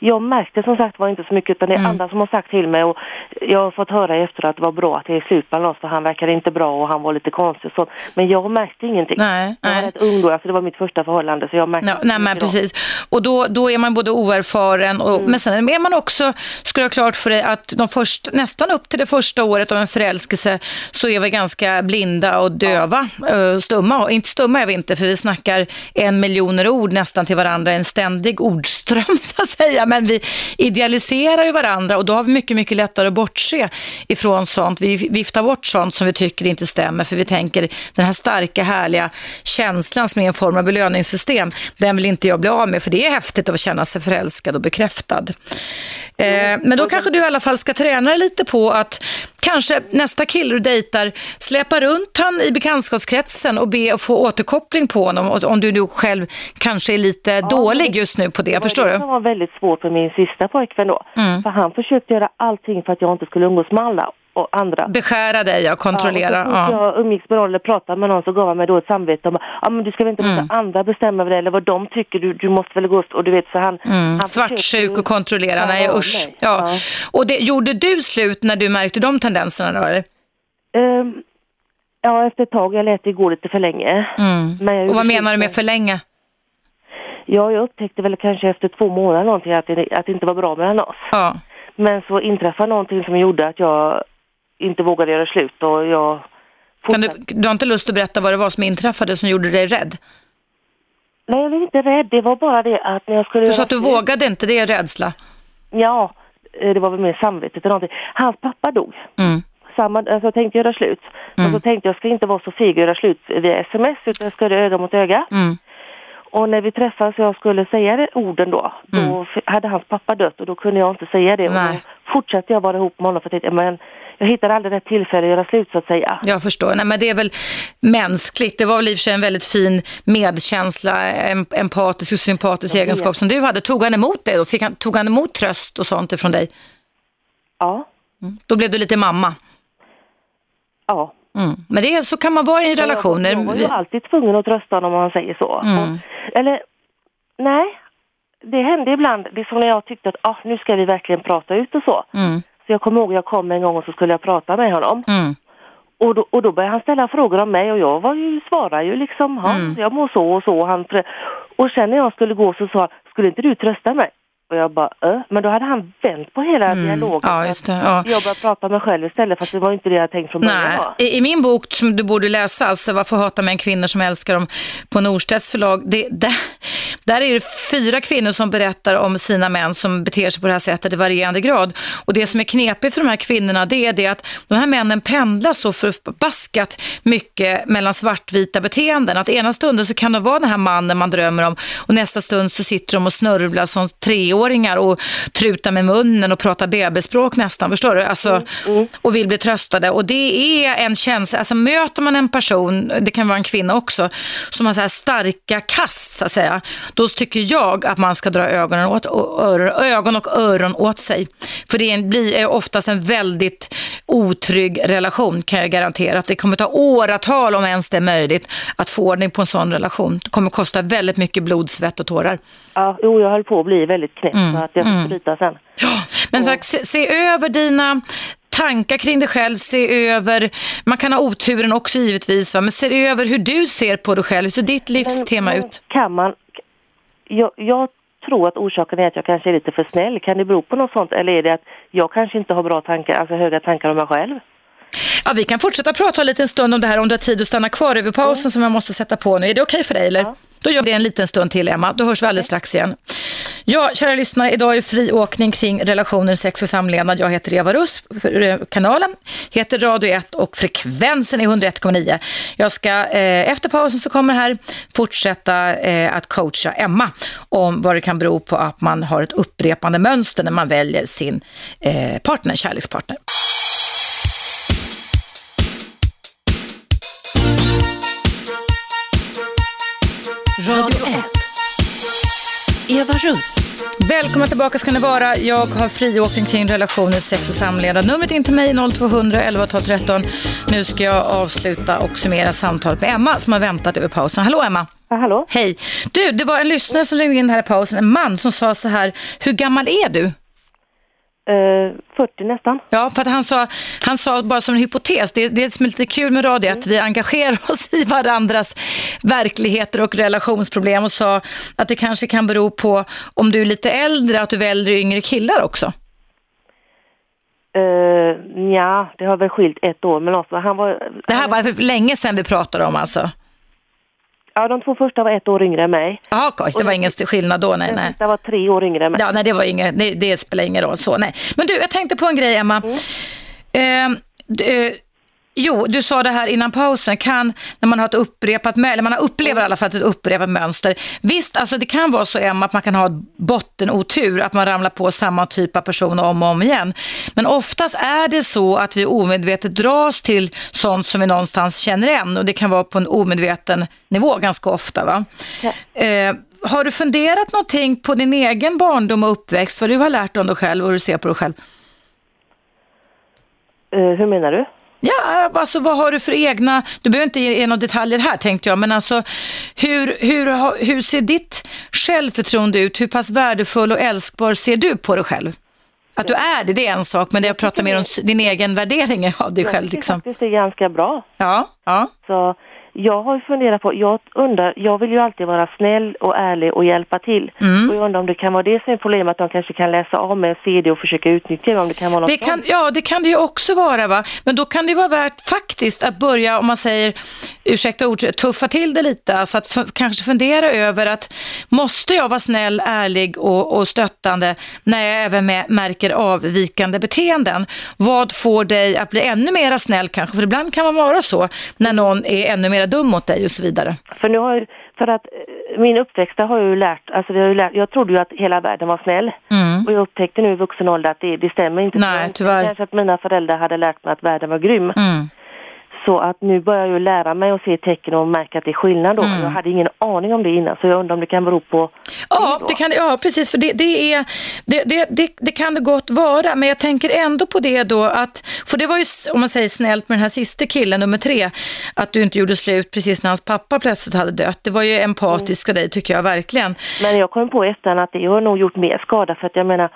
S3: Eh, Jag märkte som sagt var inte så mycket utan det är
S2: Mm.
S3: andra som har sagt till mig och jag har fått höra efter att det var bra att det är slut mellan oss för han verkade inte bra och han var lite konstig så. Men jag märkte ingenting.
S2: Nej,
S3: jag var
S2: nej.
S3: rätt ung då, alltså det var mitt första förhållande så jag märkte inte
S2: nej, men
S3: mycket då.
S2: precis. Och då, då är man både oerfaren och,
S3: Mm.
S2: men sen är man också, ska ha klart för dig att de först, nästan upp till det första året av en förälskelse så är vi ganska blinda och döva, ja. stumma. Och inte stumma är vi inte för vi snackar en miljoner ord nästan till varandra, en ständig ordström så att säga. Men vi idealiserar ju varandra och då har vi mycket, mycket lättare att bortse ifrån sånt. Vi viftar bort sånt som vi tycker inte stämmer för vi tänker den här starka, härliga känslan som är en form av belöningssystem, den vill inte jag bli av med för det är häftigt att känna sig förälskad och bekräftad. Eh, men då kanske du i alla fall ska träna dig lite på att kanske nästa kille du dejtar, släpa runt han i bekantskapskretsen och be att få återkoppling på honom om du nu själv kanske är lite dålig just nu på det, förstår
S3: det
S2: du?
S3: var väldigt svårt för min sista pojkvän då.
S2: Mm.
S3: För han försökte göra allting för att jag inte skulle umgås med alla. och andra.
S2: Beskära dig och kontrollera.
S3: Ja, och
S2: Ja,
S3: jag umgicks med någon eller pratade med någon så gav han mig då ett samvete om ja men du ska väl inte låta andra bestämma över det eller vad de tycker, du, du måste väl gå och du vet så han...
S2: Mm.
S3: han
S2: Svartsjuk
S3: ju
S2: och kontrollera.
S3: ta
S2: Nej usch.
S3: mig.
S2: Ja.
S3: Ja.
S2: Och det, gjorde du slut när du märkte de tendenserna då? Eller?
S3: Ehm, ja efter ett tag, jag lät det gå lite för länge.
S2: Mm.
S3: Men
S2: Och vad menar du med för länge?
S3: Ja, jag upptäckte väl kanske efter två månader någonting att det, att det inte var bra mellan oss.
S2: Ja.
S3: Men så inträffade någonting som gjorde att jag inte vågade göra slut och jag
S2: Kan du, du har inte lust att berätta vad det var som inträffade som gjorde dig rädd?
S3: Nej, jag blev inte rädd. Det var bara det att när jag skulle
S2: Du sa att du vågade inte, det är rädsla.
S3: Ja, eh, det var väl mer samvetet eller någonting. Hans pappa dog.
S2: Mm.
S3: Samma, alltså jag tänkte göra slut. Men så tänkte jag, ska inte vara så feg och göra slut via sms utan jag ska göra öga mot öga.
S2: Mm.
S3: Och när vi träffades och jag skulle säga det orden då, då f- hade hans pappa dött och då kunde jag inte säga det. Och
S2: Mm. Nej.
S3: då fortsatte jag vara ihop med honom för tänkte, men jag hittade aldrig rätt tillfälle att göra slut så att säga.
S2: Jag förstår. Nej, men det är väl mänskligt. Det var väl i och för sig en väldigt fin medkänsla, em, empatisk och sympatisk
S3: vet.
S2: egenskap som du hade. Tog han emot det då? Fick han, tog han emot tröst och sånt ifrån dig?
S3: Ja,
S2: Då blev du lite mamma.
S3: ja.
S2: Mm. Men det är, så kan man vara i relationer.
S3: Jag, var ju alltid tvungen att trösta honom om han säger så.
S2: Mm.
S3: Eller, nej. Det hände ibland, det som när jag tyckte att ah, nu ska vi verkligen prata ut och så.
S2: Mm.
S3: Så jag kommer ihåg jag kom en gång och så skulle jag prata med honom.
S2: Mm.
S3: Och då, och då började han ställa frågor om mig och jag var ju, svarade ju liksom, ja,
S2: Mm.
S3: jag mår så och så. Och, han, och sen när jag skulle gå så sa han, skulle inte du trösta mig? Och jag bara, äh. Men då hade han vänt på hela dialogen.
S2: Mm. Ja,
S3: så
S2: just det. Ja.
S3: Jag började prata med mig själv istället fast det var inte det jag tänkt från början.
S2: Nej? I, i min bok som du borde läsa, alltså Varför hatar män kvinnor som älskar dem på Norstedts förlag, det, där, där är det fyra kvinnor som berättar om sina män som beter sig på det här sättet i varierande grad. Och det som är knepigt för de här kvinnorna det är det att de här männen pendlar så förbaskat mycket mellan svartvita beteenden. Att ena stunden så kan de vara den här mannen man drömmer om och nästa stund så sitter de och snörvlar som treåringar och trutar med munnen och pratar bebisspråk nästan, förstår du? Alltså, Och vill bli tröstade. Och det är en känsla, alltså möter man en person, det kan vara en kvinna också, som har så här starka kast så att säga, då tycker jag att man ska dra ögonen, åt, och öron, ögon och öron åt sig. För det blir oftast en väldigt otrygg relation kan jag garantera. Att det kommer ta åratal om ens det är möjligt att få ordning på en sån relation. Det kommer kosta väldigt mycket blod, svett och tårar.
S3: Ja, jo, jag höll på att bli väldigt knäpp
S2: Mm,
S3: så att jag fick bryta sen.
S2: Ja, men så, se, se över dina tankar kring dig själv, se över, man kan ha oturen också givetvis, va? men se över hur du ser på dig själv, hur ser ditt livstema
S3: Men-
S2: ut?
S3: Kan man... Jag, jag tror att orsaken är att jag kanske är lite för snäll. Kan det bero på något sånt? Eller är det att jag kanske inte har bra tankar, alltså höga tankar om mig själv?
S2: Ja, vi kan fortsätta prata en liten stund om det här om du har tid att stanna kvar över pausen som jag måste sätta på nu. Är det okej för dig eller?
S3: Ja.
S2: Då gör vi det en liten stund till Emma, då hörs vi alldeles strax igen. Ja, kära lyssnare, idag är det fri åkning kring relationer, sex och samlevnad. Jag heter Eva Russ, eh, kanalen heter Radio 1 och frekvensen är 101,9. Jag ska eh, efter pausen så kommer här fortsätta eh, att coacha Emma om vad det kan bero på att man har ett upprepande mönster när man väljer sin eh, partner, kärlekspartner.
S1: Eva Russ.
S2: Välkomna tillbaka ska ni vara. Jag har friåkning kring relationer, sex och samlevnad. Numret in till mig 0200 11 12 13. Nu ska jag avsluta och summera samtalet med Emma som har väntat över pausen. Hallå Emma!
S3: Ja, hallå?
S2: Hej! Du, det var en lyssnare som ringde in här i pausen, en man som sa så här, hur gammal är du?
S3: Eh, 40 nästan.
S2: Ja, för att han sa, han sa bara som en hypotes, det, det som är lite kul med radio, att vi engagerar oss i varandras verkligheter och relationsproblem och sa att det kanske kan bero på om du är lite äldre, att du väljer yngre killar också.
S3: Uh, ja, det har väl skilt ett år men också han var...
S2: Det här var för länge sedan vi pratade om alltså.
S3: Ja, de två första var ett år yngre än mig.
S2: Jaha, det var ingen skillnad då, nej,
S3: Den
S2: nej.
S3: sista var tre år yngre än mig.
S2: Ja, nej, det, var inget, det, det spelar ingen roll. Så, nej. Men du, jag tänkte på en grej, Emma. Eh, d- eh, jo, du sa det här innan pausen, kan, när man har ett upprepat, eller man har upplever i alla fall ett upprepat mönster. Visst, alltså det kan vara så, Emma, att man kan ha bottenotur, att man ramlar på samma typ av person om och om igen. Men oftast är det så att vi omedvetet dras till sånt som vi någonstans känner igen och det kan vara på en omedveten nivå ganska ofta. Va? Eh, har du funderat någonting på din egen barndom och uppväxt, vad du har lärt dig om dig själv och hur du ser på dig själv?
S3: Eh, hur menar du?
S2: Ja, alltså vad har du för egna, du behöver inte ge några detaljer här tänkte jag, men alltså hur, hur, hur ser ditt självförtroende ut? Hur pass värdefull och älskbar ser du på dig själv? Att du är det, det är en sak, men det jag pratar mer om din egen värdering av dig
S3: Jag
S2: själv.
S3: tycker
S2: Liksom.
S3: faktiskt det är ganska bra.
S2: Ja, ja.
S3: Så jag har funderat på, jag undrar, jag vill ju alltid vara snäll och ärlig och hjälpa till.
S2: Mm.
S3: Och jag undrar om det kan vara det som är problemet, att de kanske kan läsa av med en CD och försöka utnyttja det, om det kan vara något
S2: Det kan, ja, det kan det ju också vara. Va? Men då kan det vara värt faktiskt att börja, om man säger, ursäkta ord, tuffa till det lite. Alltså att kanske fundera över att måste jag vara snäll, ärlig och, och stöttande när jag även med, märker avvikande beteenden? Vad får dig att bli ännu mera snäll kanske? För ibland kan man vara så när någon är ännu mera dum mot dig och så vidare.
S3: För nu har ju, för att eh, min uppväxt har jag ju lärt, alltså vi har ju lärt, jag trodde ju att hela världen var snäll.
S2: Mm.
S3: Och jag upptäckte nu i vuxen ålder att det, det stämmer inte.
S2: Nej,
S3: Jag
S2: tyvärr.
S3: Kanske att mina föräldrar hade lärt mig att världen var grym.
S2: Mm.
S3: Så att nu börjar jag ju lära mig att se tecken och märka att det är skillnad då.
S2: Mm.
S3: Jag hade ingen aning om det innan, så jag undrar om det kan bero på
S2: Ja, det kan, ja precis, för det, det, är, det, det, det, kan det gott vara, men jag tänker ändå på det då att, för det var ju, om man säger snällt med den här sista killen, nummer tre, att du inte gjorde slut precis när hans pappa plötsligt hade dött. Det var ju empatiskt av dig tycker jag verkligen.
S3: Men jag kom på efterhand att det har nog gjort mer skada för att jag menar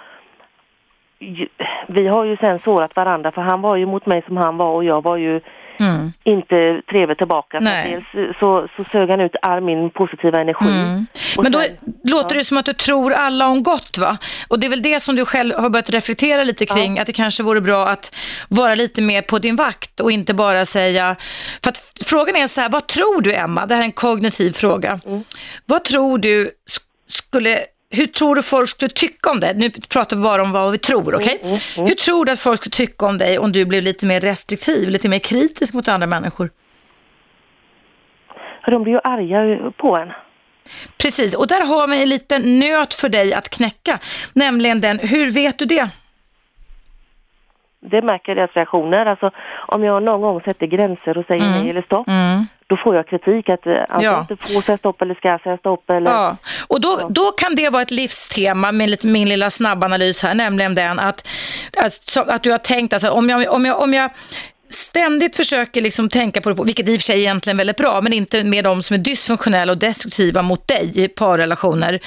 S3: vi har ju sen sårat varandra för han var ju mot mig som han var och jag var ju
S2: Mm.
S3: inte trevlig tillbaka.
S2: Nej.
S3: dels så, så sög han ut all min positiva energi.
S2: Mm. Men då
S3: sen-
S2: låter det som att du tror alla om gott va? Och det är väl det som du själv har börjat reflektera lite kring, att det kanske vore bra att vara lite mer på din vakt och inte bara säga, för att frågan är så här, vad tror du Emma? Det här är en kognitiv fråga. Vad tror du sk- skulle hur tror du folk skulle tycka om det? Nu pratar vi bara om vad vi tror, okej? Hur tror du att folk skulle tycka om dig om du blev lite mer restriktiv, lite mer kritisk mot andra människor?
S3: De blir ju arga på en.
S2: Precis, och där har vi en liten nöt för dig att knäcka, nämligen den, hur vet du det?
S3: Det märker deras reaktioner. Alltså, om jag någon gång sätter gränser och säger nej eller stopp,
S2: Mm.
S3: då får jag kritik att antingen
S2: Ja.
S3: inte får säga stopp eller ska säga stopp. Eller...
S2: Ja, och då, då kan det vara ett livstema med lite, min lilla snabbanalys här, nämligen den att, att, så- att du har tänkt, alltså, om, jag, om, jag, om jag ständigt försöker liksom tänka på det, vilket i och för sig är egentligen väldigt bra, men inte med de som är dysfunktionella och destruktiva mot dig i parrelationer.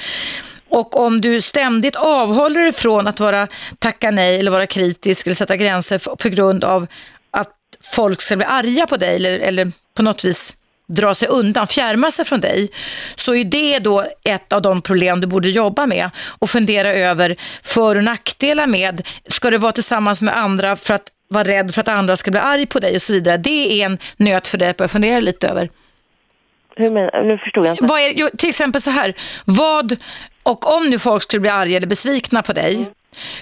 S2: Och om du ständigt avhåller dig från att vara tacka nej eller vara kritisk eller sätta gränser på grund av att folk ska bli arga på dig eller, eller på något vis dra sig undan, fjärma sig från dig, så är det då ett av de problem du borde jobba med och fundera över för och nackdelar med, ska du vara tillsammans med andra för att vara rädd för att andra ska bli arg på dig och så vidare. Det är en nöt för dig att börja fundera lite över.
S3: Hur men, nu förstod jag inte.
S2: Vad är, jo, till exempel så här, vad, och om nu folk skulle bli arga eller besvikna på dig,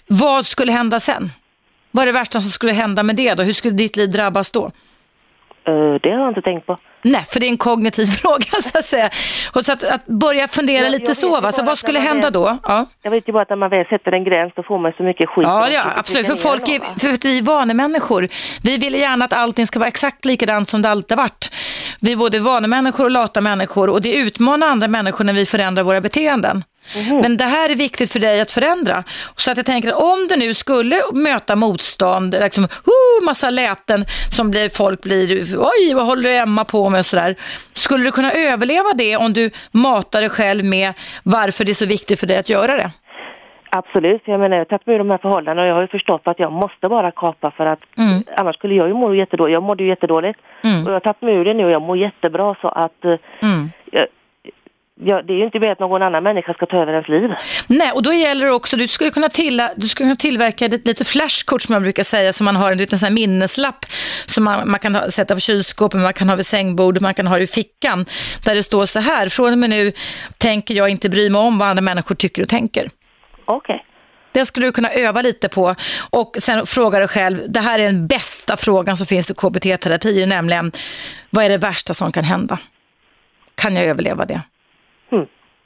S2: vad skulle hända sen? Vad är det värsta som skulle hända med det då? Hur skulle ditt liv drabbas då?
S3: Eh, det har jag inte tänkt på.
S2: Nej, för det är en kognitiv fråga så att säga. Och så att, att börja fundera
S3: jag
S2: lite så, va? så vad skulle hända
S3: är-
S2: då? Ja.
S3: Jag vet ju bara att när man väl sätter en gräns då får man så mycket skit.
S2: Ja, ja absolut. För folk är, för att vi är vanemänniskor. Vi vill gärna att allting ska vara exakt likadant som det alltid har varit. Vi är både vanemänniskor och lata människor och det utmanar andra människor när vi förändrar våra beteenden.
S3: Mhm.
S2: Men det här är viktigt för dig att förändra. Så att jag tänker att om du nu skulle möta motstånd, liksom, oh, massa läten som blir, folk blir, oj vad håller Emma på med och sådär. Skulle du kunna överleva det om du matar dig själv med varför det är så viktigt för dig att göra det?
S3: Absolut, jag menar jag har tagit med de här förhållandena och jag har ju förstått att jag måste bara kapa för att
S2: Mm.
S3: annars skulle jag ju må jättedåligt. Jag mådde ju jättedåligt
S2: Mm.
S3: och jag har tagit mig ur det nu och jag mår jättebra så att eh,
S2: Mm.
S3: jag, jag, det är ju inte mer att någon annan människa ska ta över ens liv.
S2: Nej, och då gäller det också, du skulle kunna, till, du skulle kunna tillverka ett lite flashkort som man brukar säga, som man har en liten sån minneslapp som man, man kan ha, sätta på kylskåpet, man kan ha vid sängbordet, man kan ha i fickan, där det står så här, från och med nu tänker jag inte bry mig om vad andra människor tycker och tänker.
S3: Okej.
S2: Den skulle du kunna öva lite på och sen fråga dig själv, det här är den bästa frågan som finns i KBT-terapi, nämligen vad är det värsta som kan hända? Kan jag överleva det?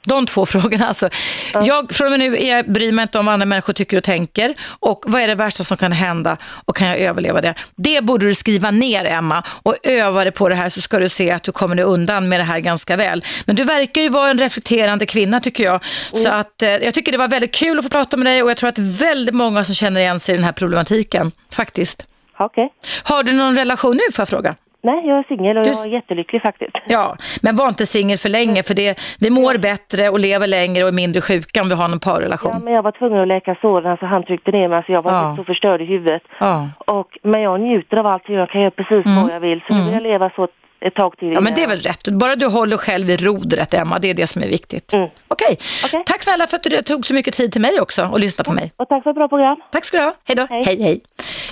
S3: Mm.
S2: De två frågorna alltså. Jag, från och med nu är jag, bryr mig inte om vad andra människor tycker och tänker. Och vad är det värsta som kan hända och kan jag överleva det? Det borde du skriva ner Emma och öva dig på det här så ska du se att du kommer undan med det här ganska väl. Men du verkar ju vara en reflekterande kvinna tycker jag. Så att eh, jag tycker det var väldigt kul att få prata med dig och jag tror att väldigt många som känner igen sig i den här problematiken faktiskt.
S3: Okej.
S2: Har du någon relation nu får jag fråga?
S3: Nej, jag är singel och
S2: Du-
S3: jag är jättelycklig faktiskt.
S2: Ja, men var inte singel för länge för det, vi mår bättre och lever längre och är mindre sjuka om vi har någon parrelation.
S3: Ja, men jag var tvungen att läka såren så han tryckte ner mig så jag var
S2: Ja.
S3: så förstörd i huvudet.
S2: Ja.
S3: Och, men jag njuter av allting, jag kan göra precis vad jag vill. Så nu vill jag leva så ett, tag till.
S2: Mm. Ja, men det är väl rätt. Bara du håller själv i rodret, Emma, det är det som är viktigt.
S3: Mm.
S2: Okej.
S3: Okej.
S2: Tack snälla för att du tog så mycket tid till mig också och lyssna på mig.
S3: Och tack för ett bra program.
S2: Tack ska du ha. Hej då.
S3: Hej.
S2: hej, hej.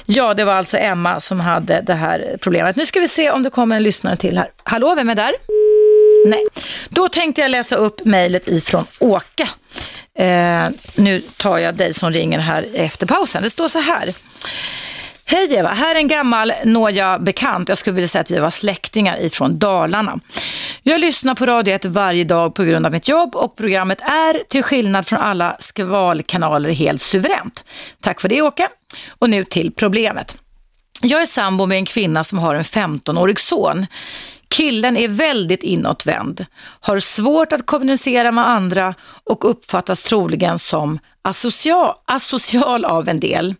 S2: Ja, det var alltså Emma som hade det här problemet. Nu ska vi se om det kommer en lyssnare till här. Hallå, vem är där? Nej. Då tänkte jag läsa upp mejlet ifrån Åke. Eh, nu tar jag dig som ringer här efter pausen. Det står så här. Hej Eva, här är en gammal nåja bekant. Jag skulle vilja säga att vi var släktingar ifrån Dalarna. Jag lyssnar på Radio 1 varje dag på grund av mitt jobb och programmet är till skillnad från alla skvalkanaler helt suveränt. Tack för det Åke. Och nu till problemet. Jag är sambo med en kvinna som har en 15-årig son. Killen är väldigt inåtvänd, har svårt att kommunicera med andra och uppfattas troligen som asocial, asocial av en del.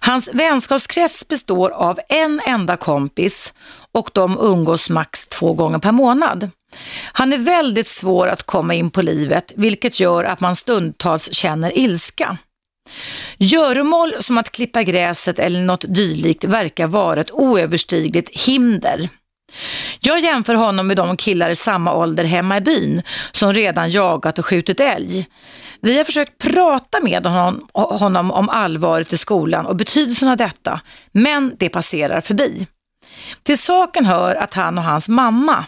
S2: Hans vänskapskrets består av en enda kompis och de umgås max två gånger per månad. Han är väldigt svår att komma in på livet, vilket gör att man stundtals känner ilska. Göromål som att klippa gräset eller något dylikt verkar vara ett oöverstigligt hinder. Jag jämför honom med de killar i samma ålder hemma i byn som redan jagat och skjutit älg. Vi har försökt prata med honom, honom om allvaret i skolan och betydelsen av detta, men det passerar förbi. Till saken hör att han och hans mamma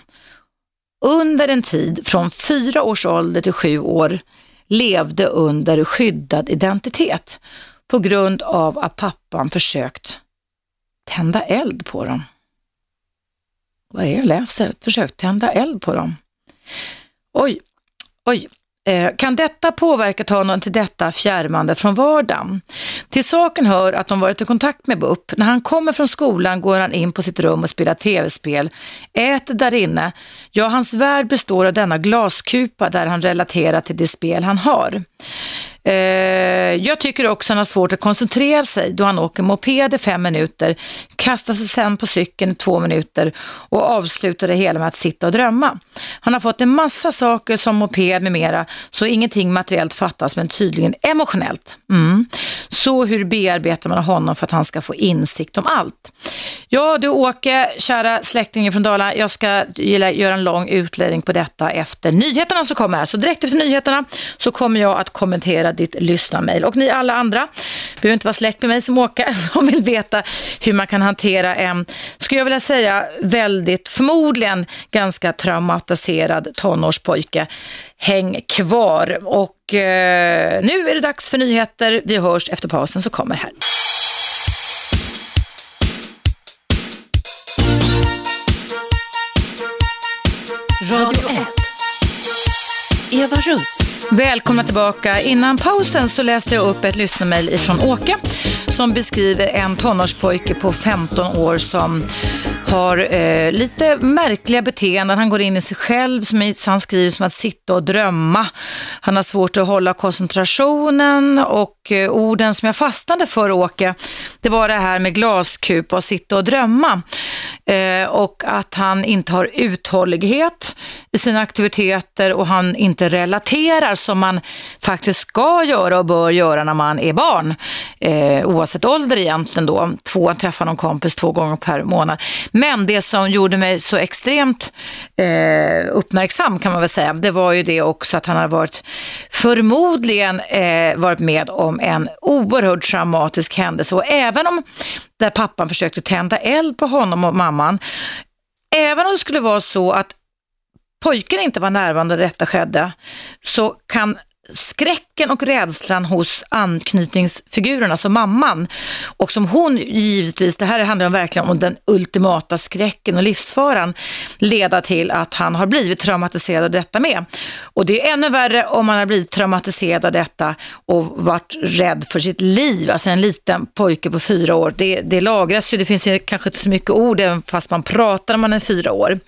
S2: under en tid från fyra års ålder till sju år levde under skyddad identitet på grund av att pappan försökt tända eld på dem. Vad är det jag läser? Försök tända eld på dem. Oj, oj. Eh, kan detta påverkat honom till detta fjärmande från vardagen? Till saken hör att de varit i kontakt med BUP. När han kommer från skolan går han in på sitt rum och spelar tv-spel, äter där inne. Ja, hans värld består av denna glaskupa där han relaterar till det spel han har. Eh, jag tycker också han har svårt att koncentrera sig då han åker moped i fem minuter, kastar sig sen på cykeln i två minuter och avslutar det hela med att sitta och drömma. Han har fått en massa saker som moped med mera, så ingenting materiellt fattas men tydligen emotionellt. Mm. Så hur bearbetar man honom för att han ska få insikt om allt? Ja du Åke, kära släktingen från Dalarna, jag ska göra en lång utläggning på detta efter nyheterna som kommer. Så direkt efter nyheterna så kommer jag att kommentera ditt lyssnarmail. Och ni alla andra behöver inte vara släkt med mig som åkare som vill veta hur man kan hantera en, skulle jag vilja säga, väldigt förmodligen ganska traumatiserad tonårspojke. Häng kvar och eh, nu är det dags för nyheter. Vi hörs efter pausen så kommer här.
S1: Eva Russ.
S2: Välkomna tillbaka. Innan pausen så läste jag upp ett lyssnarmail ifrån Åke som beskriver en tonårspojke på 15 år som har eh, lite märkliga beteenden. Han går in i sig själv, som han skriver som att sitta och drömma. Han har svårt att hålla koncentrationen och eh, orden som jag fastnade för Åke, det var det här med glaskupa och sitta och drömma. Eh, och att han inte har uthållighet i sina aktiviteter och han inte relaterar som man faktiskt ska göra och bör göra när man är barn. Eh, oavsett ålder egentligen då. Två, träffa någon kompis två gånger per månad. Men det som gjorde mig så extremt eh, uppmärksam kan man väl säga, det var ju det också att han har varit förmodligen eh, varit med om en oerhört traumatisk händelse. Och även om där pappan försökte tända eld på honom och mamman, även om det skulle vara så att pojken inte var närvarande när detta skedde, så kan skräcken och rädslan hos anknytningsfigurerna, alltså mamman, och som hon givetvis, det här handlar om verkligen om den ultimata skräcken och livsfaran, leda till att han har blivit traumatiserad av detta med. Och det är ännu värre om man har blivit traumatiserad av detta och varit rädd för sitt liv. Alltså en liten pojke på fyra år, det, det lagras ju, det finns ju kanske inte så mycket ord även fast man pratar när man är fyra år.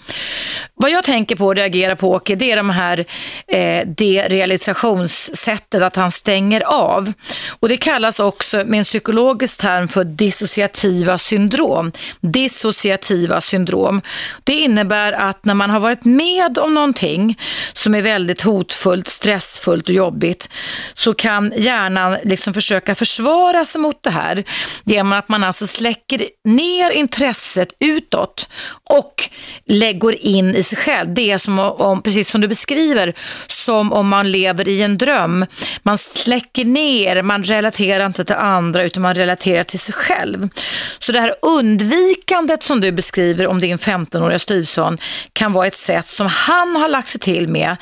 S2: Vad jag tänker på och reagerar på Åke, det är de här eh, realisations sättet att han stänger av. Och det kallas också med en psykologisk term för dissociativa syndrom. Dissociativa syndrom. Det innebär att när man har varit med om någonting som är väldigt hotfullt, stressfullt och jobbigt så kan hjärnan liksom försöka försvara sig mot det här genom att man alltså släcker ner intresset utåt och lägger in i sig själv. Det är som om, precis som du beskriver, som om man lever i en dröm. Man släcker ner, man relaterar inte till andra utan man relaterar till sig själv. Så det här undvikandet som du beskriver om din 15-åriga styvson kan vara ett sätt som han har lagt sig till med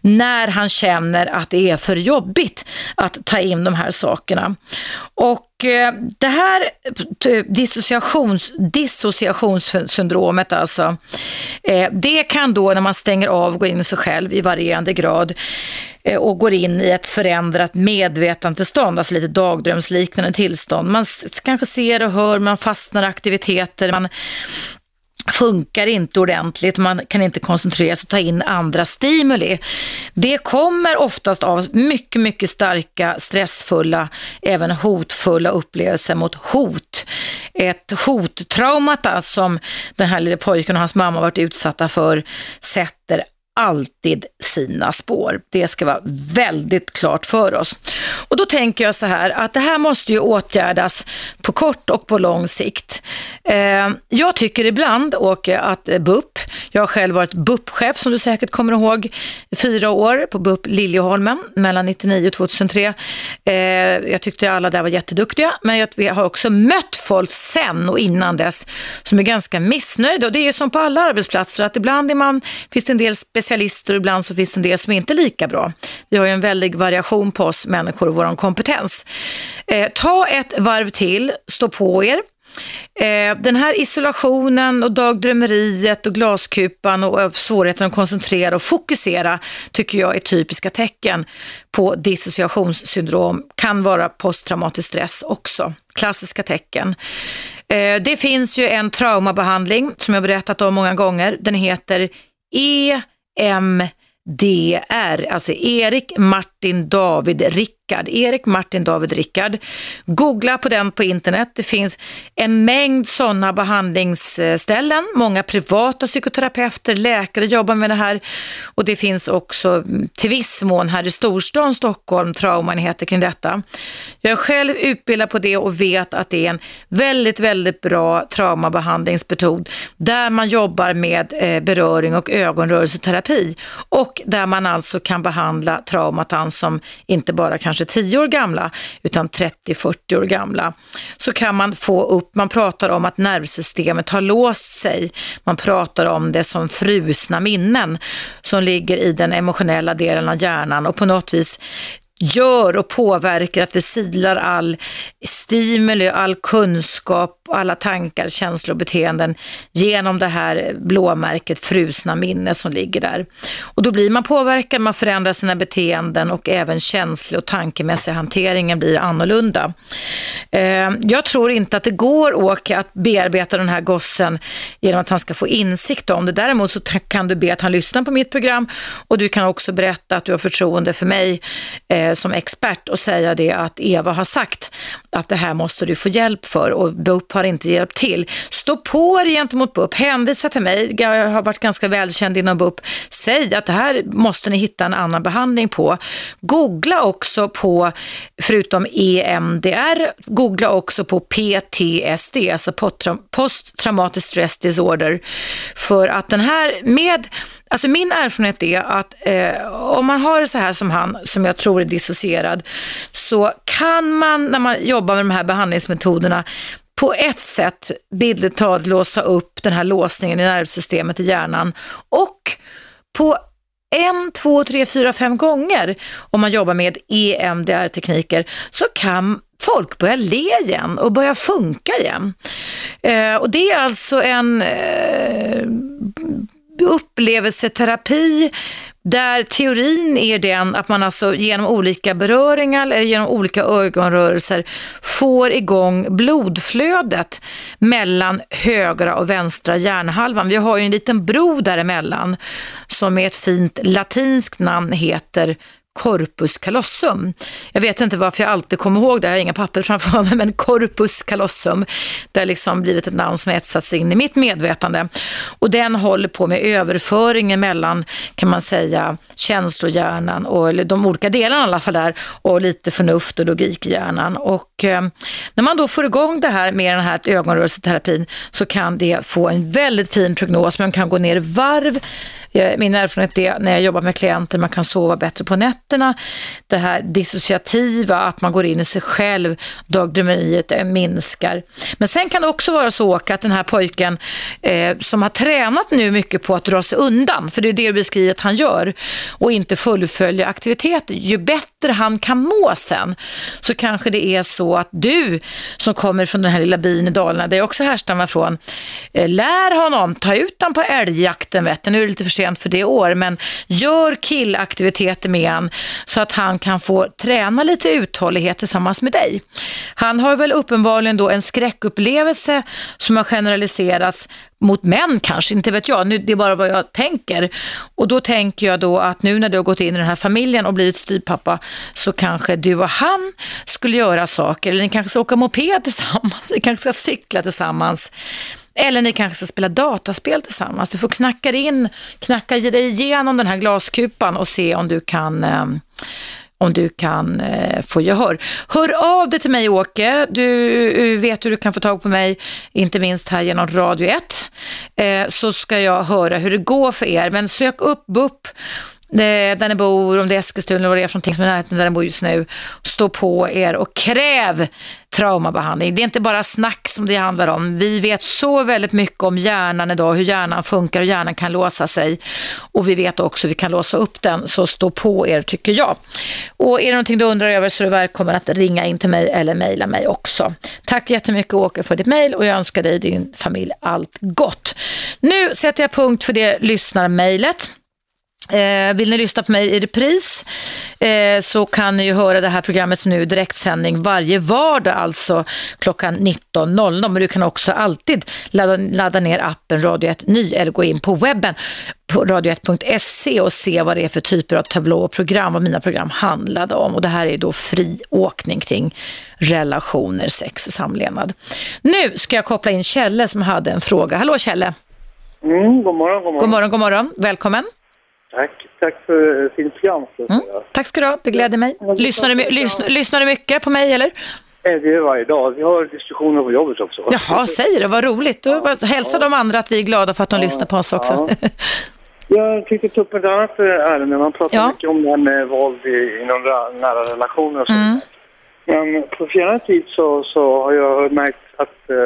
S2: när han känner att det är för jobbigt att ta in de här sakerna. Och Eh, det här dissociations, dissociationssyndromet alltså, eh, det kan då när man stänger av gå in i sig själv i varierande grad eh, och går in i ett förändrat medvetandetillstånd, alltså lite dagdrömsliknande tillstånd. Man kanske ser och hör, man fastnar i aktiviteter, man funkar inte ordentligt, man kan inte koncentrera sig och ta in andra stimuli. Det kommer oftast av mycket, mycket starka, stressfulla, även hotfulla upplevelser mot hot. Ett hottraumata som den här lille pojken och hans mamma varit utsatta för sätter alltid sina spår. Det ska vara väldigt klart för oss. Och då tänker jag så här att det här måste ju åtgärdas på kort och på lång sikt. Eh, jag tycker ibland, Åke, att BUP, jag har själv varit BUP-chef som du säkert kommer ihåg, fyra år på BUP Liljeholmen mellan 99 och 2003. Eh, jag tyckte alla där var jätteduktiga, men jag har också mött folk sen och innan dess som är ganska missnöjda och det är ju som på alla arbetsplatser att ibland är man, finns det en del specialister och ibland så finns det en del som är inte är lika bra. Vi har ju en väldig variation på oss människor och vår kompetens. Eh, ta ett varv till, stå på er. Eh, den här isolationen och dagdrömmeriet och glaskupan och eh, svårigheten att koncentrera och fokusera tycker jag är typiska tecken på dissociationssyndrom. Kan vara posttraumatisk stress också. Klassiska tecken. Eh, det finns ju en traumabehandling som jag berättat om många gånger. Den heter E. MDR, alltså Erik Martin David Rickard. Erik Martin David Rickard. Googla på den på internet. Det finns en mängd sådana behandlingsställen. Många privata psykoterapeuter, läkare jobbar med det här och det finns också till viss mån här i storstan Stockholm traumaenheter kring detta. Jag är själv utbildad på det och vet att det är en väldigt, väldigt bra traumabehandlingsmetod där man jobbar med eh, beröring och ögonrörelseterapi och där man alltså kan behandla traumatan som inte bara kanske 10 år gamla utan 30-40 år gamla. Så kan man få upp, man pratar om att nervsystemet har låst sig. Man pratar om det som frusna minnen som ligger i den emotionella delen av hjärnan och på något vis gör och påverkar att vi silar all stimuli, all kunskap, alla tankar, känslor och beteenden genom det här blåmärket frusna minne som ligger där. Och då blir man påverkad, man förändrar sina beteenden och även känslig och tankemässig hanteringen blir annorlunda. Eh, jag tror inte att det går, Åke, att bearbeta den här gossen genom att han ska få insikt om det. Däremot så kan du be att han lyssnar på mitt program och du kan också berätta att du har förtroende för mig eh, som expert och säga det att Eva har sagt att det här måste du få hjälp för och be upp har inte hjälpt till. Stå på er gentemot BUP, hänvisa till mig, jag har varit ganska välkänd inom BUP. Säg att det här måste ni hitta en annan behandling på. Googla också på, förutom EMDR, googla också på PTSD, alltså posttraumatic stress disorder. För att den här med Alltså min erfarenhet är att eh, om man har det så här som han, som jag tror är dissocierad, så kan man när man jobbar med de här behandlingsmetoderna på ett sätt bildligt talat låsa upp den här låsningen i nervsystemet i hjärnan och på en, två, tre, fyra, fem gånger om man jobbar med EMDR-tekniker så kan folk börja le igen och börja funka igen. Eh, och det är alltså en eh, upplevelseterapi där teorin är den att man alltså genom olika beröringar eller genom olika ögonrörelser får igång blodflödet mellan högra och vänstra hjärnhalvan. Vi har ju en liten bro däremellan som med ett fint latinskt namn heter corpus callosum. Jag vet inte varför jag alltid kommer ihåg det, jag har inga papper framför mig, men corpus callosum, det har liksom blivit ett namn som etsats in i mitt medvetande. Och den håller på med överföringen mellan, kan man säga, känslohjärnan och eller de olika delarna i alla fall där och lite förnuft och logik i hjärnan. Och eh, när man då får igång det här med den här ögonrörelseterapin så kan det få en väldigt fin prognos. Man kan gå ner i varv min erfarenhet är när jag jobbar med klienter, man kan sova bättre på nätterna. Det här dissociativa, att man går in i sig själv, dagdrömmeriet eh, minskar. Men sen kan det också vara så att den här pojken eh, som har tränat nu mycket på att dra sig undan, för det är det du beskriver att han gör, och inte fullfölja aktiviteter. Ju bättre han kan må sen, så kanske det är så att du som kommer från den här lilla byn i Dalarna, där jag också härstammar från, eh, lär honom, ta ut honom på älgjakten, vet du. nu är det lite för sent för det år, men gör killaktiviteter med han så att han kan få träna lite uthållighet tillsammans med dig. Han har väl uppenbarligen då en skräckupplevelse som har generaliserats mot män kanske, inte vet jag, det är bara vad jag tänker. Och då tänker jag då att nu när du har gått in i den här familjen och blivit styrpappa så kanske du och han skulle göra saker, eller ni kanske ska åka moped tillsammans, ni kanske ska cykla tillsammans. Eller ni kanske ska spela dataspel tillsammans. Du får knacka in, knacka dig igenom den här glaskupan och se om du kan eh, om du kan eh, få gehör. Hör av dig till mig Åke, du eh, vet hur du kan få tag på mig, inte minst här genom Radio 1, eh, så ska jag höra hur det går för er. Men sök upp BUP där ni bor, om det är Eskilstuna eller vad det är för någonting som är närheten där ni bor just nu. Stå på er och kräv traumabehandling. Det är inte bara snack som det handlar om. Vi vet så väldigt mycket om hjärnan idag, hur hjärnan funkar och hjärnan kan låsa sig. Och vi vet också hur vi kan låsa upp den, så stå på er tycker jag. Och är det någonting du undrar över så är du välkommen att ringa in till mig eller mejla mig också. Tack jättemycket Åke för ditt mejl och jag önskar dig och din familj allt gott. Nu sätter jag punkt för det lyssnarmejlet. Eh, vill ni lyssna på mig i repris eh, så kan ni ju höra det här programmet som nu är direktsändning varje vardag, alltså klockan 19.00. Men du kan också alltid ladda, ladda ner appen Radio 1 Ny eller gå in på webben på radio1.se och se vad det är för typer av tablå och program, vad mina program handlade om. Och det här är då fri åkning kring relationer, sex och samlevnad. Nu ska jag koppla in Kjelle som hade en fråga. Hallå Kjelle!
S4: Mm, god morgon, god morgon.
S2: God morgon, god morgon. Välkommen.
S4: Tack, tack för eh, fin program.
S2: Mm. Tack ska du ha, det gläder mig. Lyssnar du, lyssnar, lyssnar du mycket på mig eller?
S4: Det är varje dag. Vi har diskussioner på jobbet också.
S2: Jaha, säg det, vad roligt. Du, hälsa de andra att vi är glada för att de lyssnar på oss också.
S4: Jag tänkte ta upp ett annat eh, ärende. Man pratar
S2: Ja.
S4: mycket om det här med våld i, inom ra- nära relationer och
S2: Mm.
S4: sånt. Men på senare tid så, så har jag märkt att eh,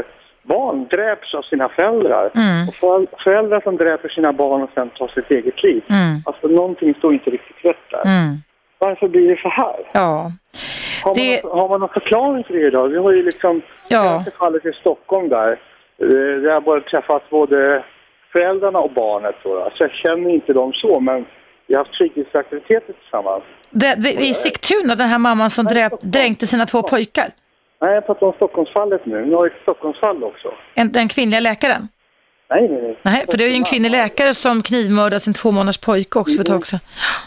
S4: barn dräps av sina föräldrar.
S2: Mm.
S4: Och för, föräldrar som dräper sina barn och sen tar sitt eget liv.
S2: Mm.
S4: Alltså någonting står inte riktigt rätt där.
S2: Mm.
S4: Varför blir det så här?
S2: Ja.
S4: Har,
S2: Det-
S4: man, har man någon förklaring till det idag? Vi har ju liksom
S2: Ja.
S4: fallet i Stockholm där. eh, Där jag bara träffat både föräldrarna och barnet. Så jag känner inte dem så, men vi har haft fritidsaktiviteter tillsammans.
S2: Det, vi- I Sigtuna, den här mamman som dräp, dränkte sina två pojkar.
S4: Nej, jag pratar om Stockholmsfallet nu. Nu har ett Stockholmsfall också.
S2: En, den kvinnliga läkaren.
S4: Nej, nej, nej.
S2: Nej, för det är ju en kvinnlig läkare som knivmördade sin två månaders pojke också för ett tag sedan.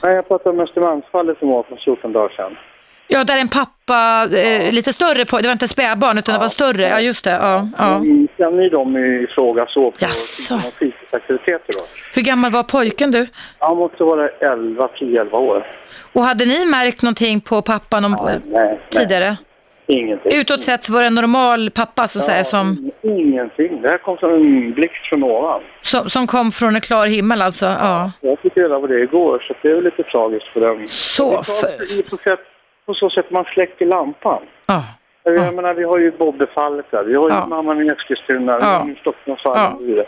S4: Nej, jag pratar om Östermalmsfallet som var för 14 dagar sedan.
S2: Ja, där en pappa, eh, lite större pojke, det var inte spädbarn utan det var större. Ja, just det. Ja, ja.
S4: Mm, Känner ni dem i fråga så på
S2: Jaså.
S4: på fritidsaktiviteter då?
S2: Hur gammal var pojken du?
S4: Han måste vara 11, 10, 11 år.
S2: Och hade ni märkt någonting på pappan om,
S4: Nej, nej.
S2: tidigare?
S4: Ingenting.
S2: Utåt sett var det en normal pappa så att säga, som,
S4: Ingenting. Det här kom som en blixt från ovan.
S2: som, som kom från en klar himmel alltså? Ja.
S4: Jag fick reda på det igår, så det är väl lite tragiskt för dem.
S2: Så för...
S4: på så sätt man släcker lampan.
S2: Ja.
S4: Jag,
S2: Ja.
S4: menar, vi har ju Bobbefallet där, vi har ju
S2: Ja.
S4: mamman i Eskilstuna,
S2: Ja.
S4: Stockholmsfallet
S2: Ja.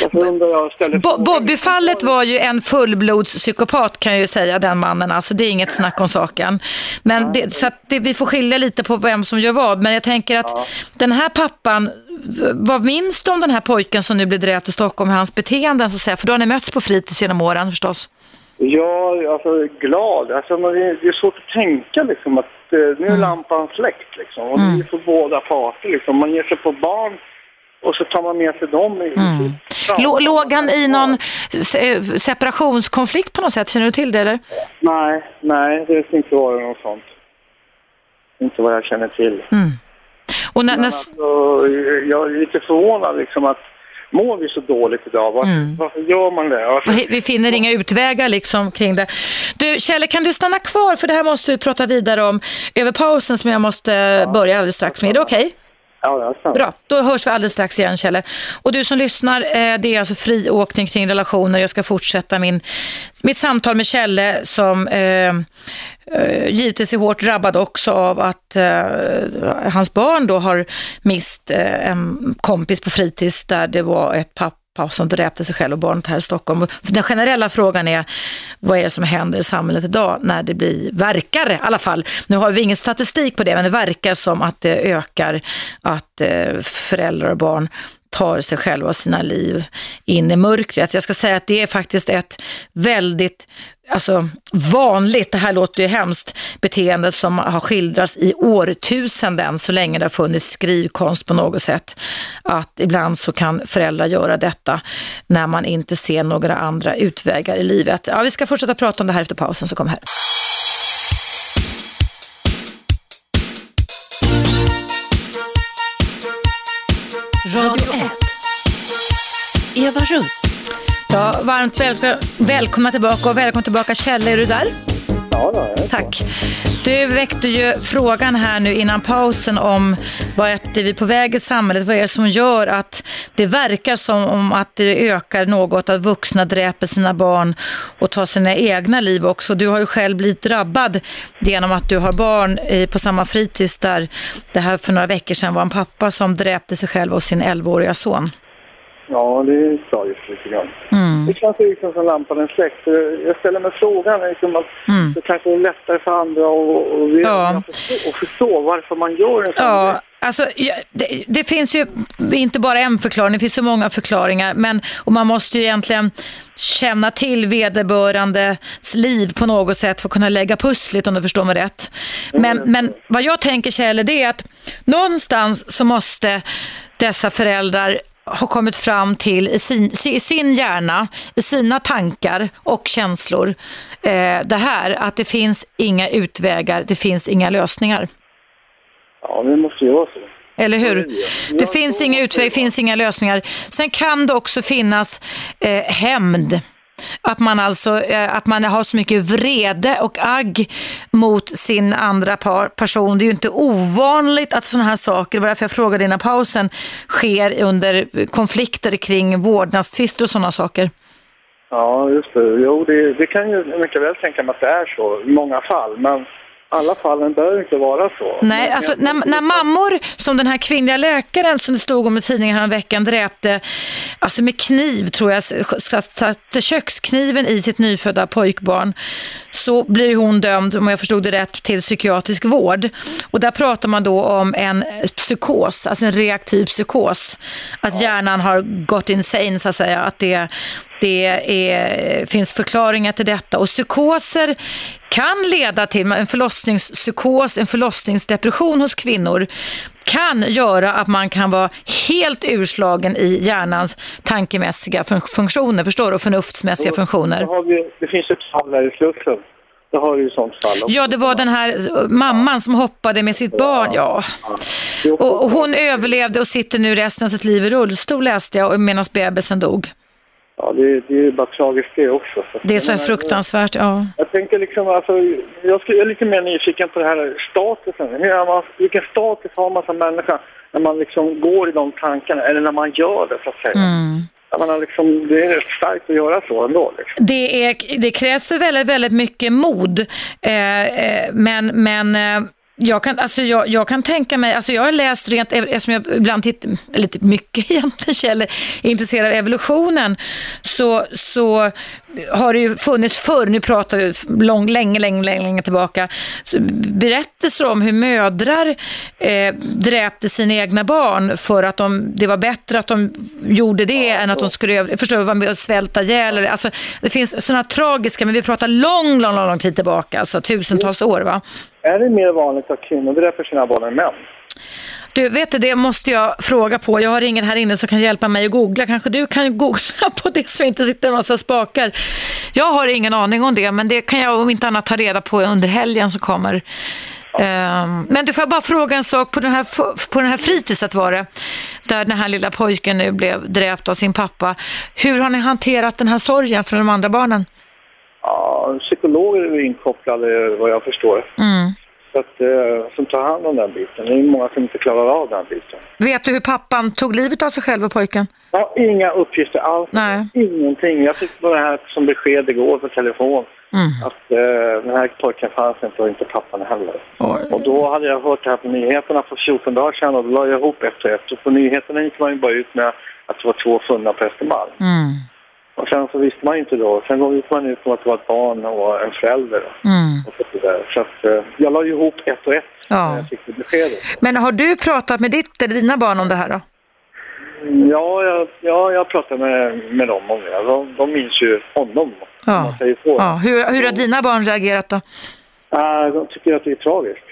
S4: Därför undrar jag ställer
S2: Bo- Bobbyfallet var ju en fullblodspsykopat kan jag ju säga, den mannen. Alltså det är inget snack om saken. Men det, så det, vi får skilja lite på vem som gör vad. Men jag tänker att den här pappan, vad minns du om den här pojken som nu blir dräpt i Stockholm, hans beteenden så att säga? För då har ni mötts på fritids genom åren förstås.
S4: Ja, alltså glad. Alltså, man- det är svårt att tänka liksom att eh, nu
S2: Mm.
S4: är lampan släckt liksom. Och det är för båda parter liksom. Man ger sig på barn och så tar man med sig dem i
S2: Mm. Lå- Låg han i någon se- separationskonflikt på något sätt? Känner du till det eller?
S4: Nej, nej, det har inte varit något sånt. Inte vad jag känner till.
S2: Och när, när,
S4: alltså, jag är lite förvånad liksom att mår vi så dåligt idag? Varför,
S2: Mm.
S4: varför gör man det? Alltså,
S2: vi- finner inga utvägar liksom kring det. Du, Kjelle, kan du stanna kvar? För det här måste vi prata vidare om över pausen som jag måste börja alldeles strax med. Är det okej?
S4: Ja.
S2: Bra, då hörs vi alldeles strax igen Kjelle. Och du som lyssnar, eh, det är alltså friåkning kring relationer. Jag ska fortsätta min, mitt samtal med Kjelle som eh, eh, givetvis är hårt drabbad också av att eh, hans barn då har mist eh, en kompis på fritids där det var ett papp som dräpte sig själv och barnet här i Stockholm. Den generella frågan är vad är det som händer i samhället idag när det blir, verkar i alla fall, nu har vi ingen statistik på det, men det verkar som att det ökar att eh, föräldrar och barn tar sig själva och sina liv in i mörkret. Jag ska säga att det är faktiskt ett väldigt alltså, vanligt, det här låter ju hemskt, beteende som har skildrats i årtusenden så länge det har funnits skrivkonst på något sätt. Att ibland så kan föräldrar göra detta när man inte ser några andra utvägar i livet. Ja, vi ska fortsätta prata om det här efter pausen så kom här.
S1: Radio 1. Eva Russ.
S2: Ja, varmt väl välkomna tillbaka och välkommen tillbaka Kjell, är du där?
S4: Ja, då,
S2: Tack. Du väckte ju frågan här nu innan pausen om vad är det vi är på väg i samhället, vad är det som gör att det verkar som om att det ökar något att vuxna dräper sina barn och tar sina egna liv också. Du har ju själv blivit drabbad genom att du har barn i- på samma fritids där det här för några veckor sedan var en pappa som dräpte sig själv och sin 11-åriga son.
S4: Ja, det är tragiskt lite grann.
S2: Mm.
S4: Det känns liksom som lampan är släckt. Jag ställer mig frågan liksom att det kanske är lättare för andra att,
S2: Mm. Ja.
S4: förstå, förstå varför man gör en sån
S2: Ja, alltså, det, det finns ju inte bara en förklaring, det finns så många förklaringar. Men, och man måste ju egentligen känna till vederbörandes liv på något sätt för att kunna lägga pusslet om du förstår mig rätt. Men, men vad jag tänker Kjell, det är att någonstans så måste dessa föräldrar har kommit fram till i sin, i sin hjärna, i sina tankar och känslor, eh, det här att det finns inga utvägar, det finns inga lösningar.
S4: Ja, det måste ju vara så.
S2: Eller hur?
S4: det.
S2: Finns inga utvägar,
S4: det
S2: finns inga lösningar. Sen kan det också finnas eh, hämnd. Att man alltså eh, att man har så mycket vrede och agg mot sin andra par, person. Det är ju inte ovanligt att sådana här saker, det var därför jag frågade innan pausen, sker under konflikter kring vårdnadstvister och sådana saker.
S4: Ja, just det. Jo, det, det kan ju mycket väl tänka mig att det är så i många fall. Men alla fallen behöver inte vara så.
S2: Nej,
S4: Men-
S2: alltså när, när mammor, som den här kvinnliga läkaren som det stod om i tidningen häromveckan, dräpte alltså med kniv, tror jag, satte kökskniven i sitt nyfödda pojkbarn, så blir hon dömd, om jag förstod det rätt, till psykiatrisk vård. Och där pratar man då om en psykos, alltså en reaktiv psykos. Att hjärnan har gått insane, så att säga. Att det, det är, finns förklaringar till detta. Och psykoser kan leda till en förlossningspsykos, en förlossningsdepression hos kvinnor kan göra att man kan vara helt urslagen i hjärnans tankemässiga fun- funktioner, förstår du? Och förnuftsmässiga
S4: Då
S2: funktioner.
S4: har vi, det finns ett fall där i Slussen. Det har ju sånt fall. också.
S2: Ja, det var den här eh, mamman som hoppade med sitt barn. Ja. Och och hon överlevde och sitter nu resten av sitt liv i rullstol läste jag medan bebisen dog.
S4: Ja, det, det är ju bara tragiskt det också.
S2: Det är så fruktansvärt, ja.
S4: Jag tänker liksom, alltså, jag, är lite mer nyfiken på det här statusen. Hur man, vilken status har man som människa när man liksom går i de tankarna, eller när man gör det så att säga.
S2: Mm.
S4: Liksom, det är rätt starkt att göra så ändå. Liksom.
S2: Det, är, det krävs väldigt, väldigt mycket mod. Eh, eh, men men eh, jag, kan, alltså jag, jag kan tänka mig, alltså jag har läst rent, eftersom jag ibland tittar, typ mycket egentligen, Kjell, är intresserad av evolutionen, så, så har det ju funnits förr, nu pratar vi lång, länge, länge, länge, länge tillbaka, berättelser om hur mödrar eh, dräpte sina egna barn för att de, det var bättre att de gjorde det än att de skulle du, vara med och svälta ihjäl. Alltså, det finns sådana tragiska, men vi pratar lång, lång, lång, lång tid tillbaka, alltså tusentals år. Va?
S4: Är det mer vanligt att kvinnor dräper sina barn än män?
S2: Du, vet du, det måste jag fråga på. Jag har ingen här inne som kan hjälpa mig att googla. Kanske du kan googla på det så inte sitter en massa spakar. Jag har ingen aning om det, men det kan jag om inte annat ta reda på under helgen som kommer. Ehm, men du får jag bara fråga en sak. På den här, på den här fritidset var det, där den här lilla pojken nu blev dräpt av sin pappa. Hur har ni hanterat den här sorgen för de andra barnen?
S4: Ja, psykologer är inkopplade vad jag förstår.
S2: Mm.
S4: Så att, eh, som tar hand om den biten. Det är många som inte klarar av den biten.
S2: Vet du hur pappan tog livet av sig själv och pojken?
S4: Ja, inga uppgifter alls.
S2: Nej.
S4: Ingenting. Jag fick bara det här som besked igår på telefon.
S2: Mm.
S4: Att eh, den här pojken fanns inte och inte pappan heller. Och då hade jag hört det här på nyheterna för 14 dagar sedan och då la jag ihop ett och ett. Och på nyheterna gick man ju bara ut med att det var två funna på Östermalm.
S2: Mm.
S4: Och sen så visste man ju inte då. Sen gick man ut med att det var ett barn och en förälder.
S2: Mm.
S4: Och så, vidare. så att, eh, jag la ju ihop ett och ett
S2: Ja.
S4: när jag fick det beskedet.
S2: Men har du pratat med ditt eller dina barn om det här då?
S4: Ja, jag, ja, jag pratade med, med dem om det. De, de minns ju honom, om man
S2: Ja.
S4: säger så.
S2: ja. Hur, hur har dina barn reagerat då?
S4: Ah, de tycker att det är tragiskt.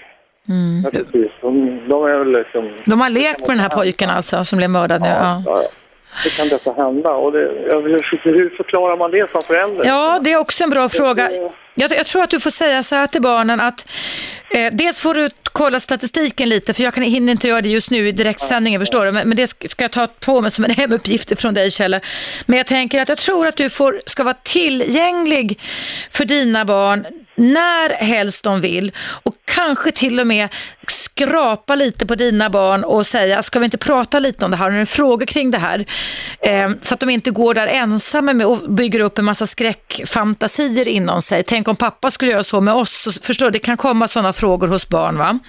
S2: Mm.
S4: Naturligtvis. De, de är väl liksom...
S2: De har lekt med den här pojken alltså som blev mördad nu? Ja.
S4: Ja, hur kan detta hända? Och det, hur, förklarar man det som förälder?
S2: Ja, det är också en bra fråga. Jag, jag tror att du får säga så här till barnen att eh, dels får du kolla statistiken lite, för jag kan, hinner inte göra det just nu i direktsändningen, förstår du? Men, men det ska ska jag ta på mig som en hemuppgift från dig, Kjelle. Men jag tänker att jag tror att du får, ska vara tillgänglig för dina barn när helst de vill och kanske till och med skrapa lite på dina barn och säga, ska vi inte prata lite om det här? Har ni frågor kring det här? Eh, så att de inte går där ensamma med och bygger upp en massa skräckfantasier inom sig. Tänk om pappa skulle göra så med oss. Så, förstår du, det kan komma sådana frågor hos barn. va?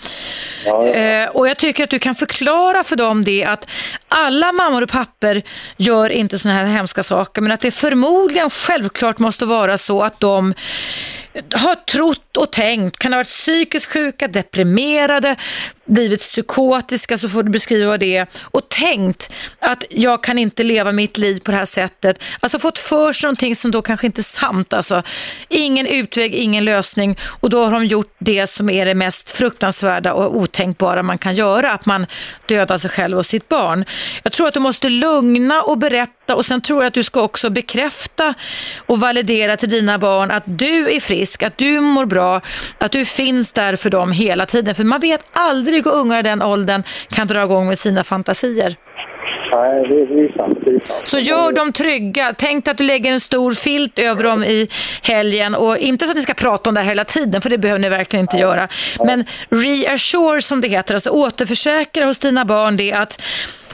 S2: Eh, och jag tycker att du kan förklara för dem det att alla mammor och papper gör inte sådana här hemska saker, men att det förmodligen självklart måste vara så att de har trott och tänkt, kan ha varit psykiskt sjuka, deprimerade, blivit psykotiska, så får du beskriva vad det är, och tänkt att jag kan inte leva mitt liv på det här sättet. Alltså fått för sig någonting som då kanske inte är sant. Alltså, ingen utväg, ingen lösning och då har de gjort det som är det mest fruktansvärda och otänkbara man kan göra, att man dödar sig själv och sitt barn. Jag tror att du måste lugna och berätta och sen tror jag att du ska också bekräfta och validera till dina barn att du är frisk, att du mår bra, att du finns där för dem hela tiden. För man vet aldrig hur ungar i den åldern kan dra igång med sina fantasier.
S4: Nej, det, det är sant. Det är sant.
S2: Så gör dem trygga. Tänk att du lägger en stor filt över dem i helgen och inte så att ni ska prata om det här hela tiden för det behöver ni verkligen inte göra. Men reassure som det heter, alltså återförsäkra hos dina barn det att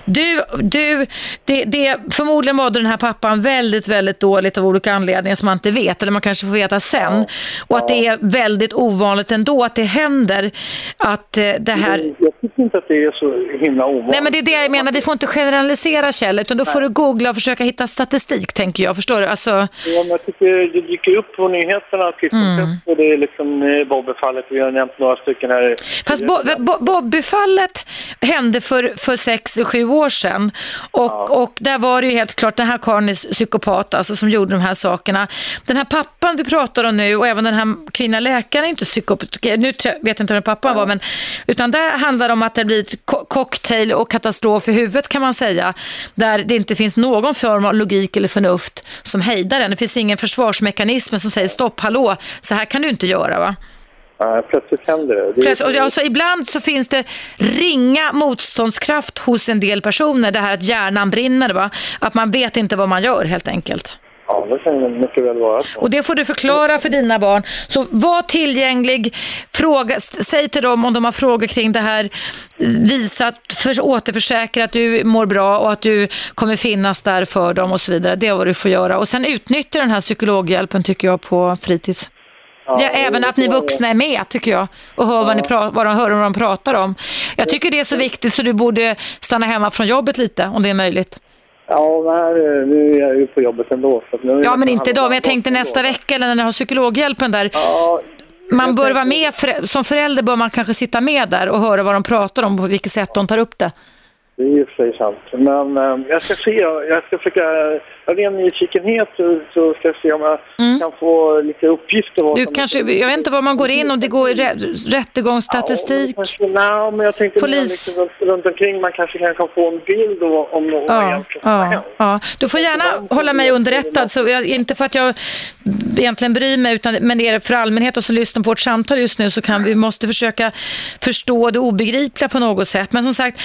S2: du, du, det, det, förmodligen mådde den här pappan väldigt, väldigt dåligt av olika anledningar som man inte vet, eller man kanske får veta sen. Och att det är väldigt ovanligt ändå att det händer att eh, det här...
S4: Jag tycker inte att det är så himla ovanligt.
S2: Nej men det är det jag menar, vi får inte generalisera Kjell, utan då får du googla och försöka hitta statistik tänker jag, förstår du? Alltså,
S4: Ja, men jag tycker det dyker upp på nyheterna titt
S2: Mm.
S4: och det är liksom eh, Bobbyfallet. Vi har nämnt några stycken här.
S2: Fast Bo Bo Bobbyfallet hände för, för sex sju år sedan och, och där var det ju helt klart den här karln är psykopat alltså, som gjorde de här sakerna. Den här pappan vi pratar om nu och även den här kvinnan läkaren är inte psykopat, nu vet jag inte vem pappan var, men utan där handlar det om att det blir cocktail och katastrof i huvudet kan man säga, där det inte finns någon form av logik eller förnuft som hejdar den. Det finns ingen försvarsmekanism som säger stopp, hallå, så här kan du inte göra va?
S4: Plötsligt händer det. det
S2: Plötsligt, och alltså, ibland så finns det ringa motståndskraft hos en del personer. Det här att hjärnan brinner, va? att man vet inte vad man gör helt enkelt.
S4: Ja, det kan mycket väl vara så.
S2: Och det får du förklara för dina barn. Så var tillgänglig, fråga, säg till dem om de har frågor kring det här. Visa, att- för, återförsäkra att du mår bra och att du kommer finnas där för dem och så vidare. Det är vad du får göra. Och sen utnyttja den här psykologhjälpen tycker jag på fritids. Ja, även att ni vuxna är med tycker jag och hör vad, ni pra- vad de hör vad de pratar om. Jag tycker det är så viktigt så du borde stanna hemma från jobbet lite om det är möjligt.
S4: Ja, men nu är jag ju på jobbet ändå. Så nu
S2: Ja men inte idag, men jag tänkte nästa vecka eller när ni har psykologhjälpen där.
S4: Ja,
S2: Man bör vara med, som förälder bör man kanske sitta med där och höra vad de pratar om och på vilket sätt de tar upp det.
S4: Det är ju för sig sant. Men äh, jag ska se, jag ska försöka, av ren nyfikenhet så, ska jag se om jag mm. kan få lite uppgifter.
S2: Du kanske, jag vet inte var man går in, om det går i rä rättegångsstatistik? Ja,
S4: kanske, nej, men jag tänkte Polis. Liksom, runt, omkring, man kanske kan få en bild om, om vad ja,
S2: ja, ja. Du får gärna hålla mig underrättad, så jag, inte för att jag egentligen bryr mig, utan, men det är för allmänheten som lyssnar på vårt samtal just nu så kan vi måste försöka förstå det obegripliga på något sätt. Men som sagt,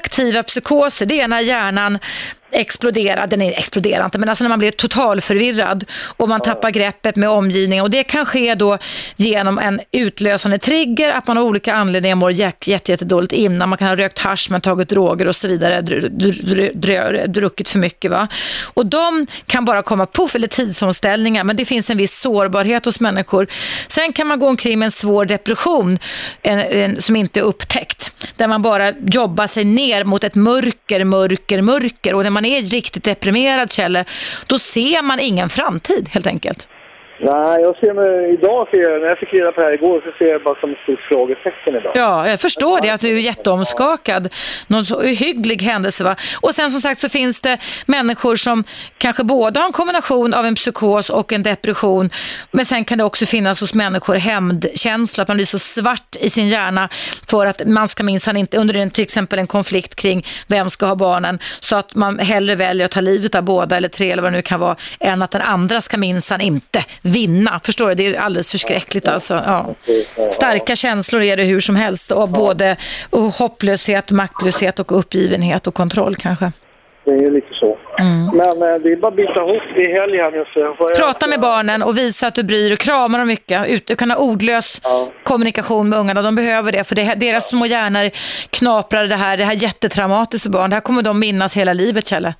S2: aktiva psykoser, det är när hjärnan explodera, den är exploderar inte, men alltså när man blir totalförvirrad och man tappar greppet med omgivningen och det kan ske då genom en utlösande trigger, att man av olika anledningar mår jättedåligt jätte innan, man kan ha rökt hash, man tagit droger och så vidare, druckit för mycket va. Och de kan bara komma puff eller tidsomställningar, men det finns en viss sårbarhet hos människor. Sen kan man gå omkring med en svår depression en, en, som inte är upptäckt, där man bara jobbar sig ner mot ett mörker, mörker, mörker och när man man är riktigt deprimerad, Kjelle, då ser man ingen framtid helt enkelt.
S4: Nej, jag ser mig, idag ser jag, när jag fick reda på det här igår så ser jag bara som ett stort frågetecken idag.
S2: Ja, jag förstår det, att du är jätteomskakad. Någon så ohygglig händelse va. Och sen som sagt så finns det människor som kanske både har en kombination av en psykos och en depression. Men sen kan det också finnas hos människor hämndkänsla, att man blir så svart i sin hjärna för att man ska minsann inte, under en, till exempel en konflikt kring vem ska ha barnen, så att man hellre väljer att ta livet av båda eller tre eller vad det nu kan vara, än att den andra ska minsann inte vinna. Förstår du? Det är alldeles förskräckligt. Alltså. Ja. Starka känslor är det hur som helst. Och både hopplöshet, maktlöshet och uppgivenhet och kontroll kanske.
S4: Det är lite så. Mm. Men eh, det är bara att bita ihop i helgen.
S2: Prata med barnen och visa att du bryr dig. Krama dem mycket. Du kan ha ordlös ja. kommunikation med ungarna. De behöver det. För det, deras små hjärnor knaprar det här. Det här jättetraumatiskt för barn. Det här kommer de minnas hela livet, Kjelle.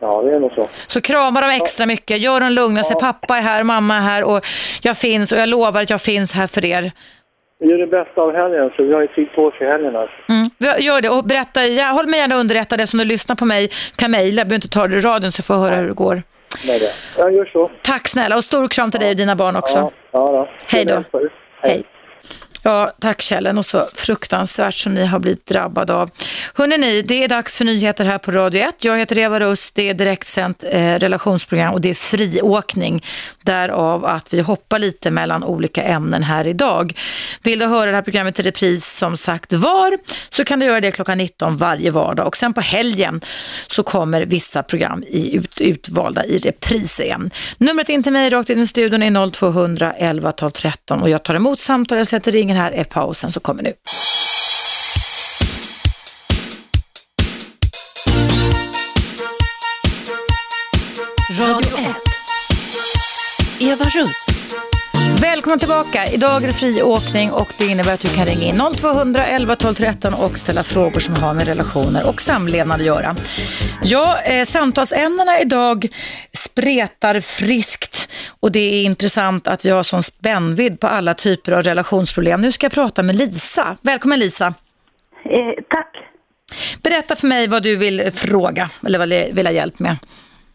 S4: Ja, det är nog så.
S2: Så krama dem extra mycket. Gör dem lugna. Ja. Pappa är här, mamma är här och jag finns och jag lovar att jag finns här för er.
S4: Gör det bästa av helgen, så vi har ju tid på oss i helgen. Alltså.
S2: Mm, gör det och berätta, jag, håll mig gärna underrättad eftersom du lyssnar på mig. kan mejla, behöver inte ta det i radion så jag får höra hur det går.
S4: Nej, det. Jag gör så.
S2: Tack snälla och stor kram till dig och dina barn också. Ja,
S4: ja då.
S2: Hej då. Hej. Ja, tack Kjellen och så fruktansvärt som ni har blivit drabbade av. ni, det är dags för nyheter här på Radio 1. Jag heter Eva Rust, det är direktsänt eh, relationsprogram och det är friåkning. Därav att vi hoppar lite mellan olika ämnen här idag. Vill du höra det här programmet i repris som sagt var så kan du göra det klockan 19 varje vardag och sen på helgen så kommer vissa program i ut, utvalda i repris igen. Numret in till mig rakt in i studion är 0200 11 12 13 och jag tar emot samtal, jag sätter ringen här är pausen som kommer nu.
S1: Radio 1. Eva Russ.
S2: Välkommen tillbaka. Idag är det friåkning och det innebär att du kan ringa in 0200 11 12 13 och ställa frågor som har med relationer och samlevnad att göra. Ja, eh, samtalsämnena idag spretar friskt och det är intressant att vi har sån spännvidd på alla typer av relationsproblem. Nu ska jag prata med Lisa. Välkommen Lisa.
S5: Eh, tack.
S2: Berätta för mig vad du vill fråga eller vad du vill ha hjälp med.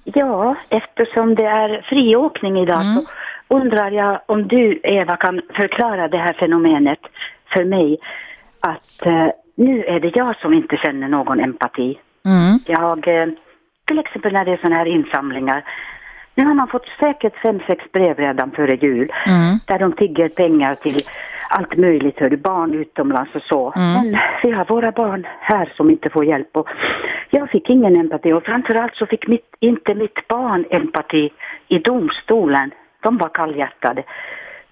S5: Ja, eftersom det är friåkning idag mm. så undrar jag om du, Eva, kan förklara det här fenomenet för mig. Att eh, nu är det jag som inte känner någon empati. Mm. Jag, eh, till exempel när det är sådana här insamlingar. Nu har man fått säkert fem, sex brev redan före jul. Mm. Där de tigger pengar till allt möjligt, hör barn utomlands och så. Mm. Men vi har våra barn här som inte får hjälp. Och jag fick ingen empati och framförallt så fick mitt, inte mitt barn empati i domstolen de var kallhjärtade.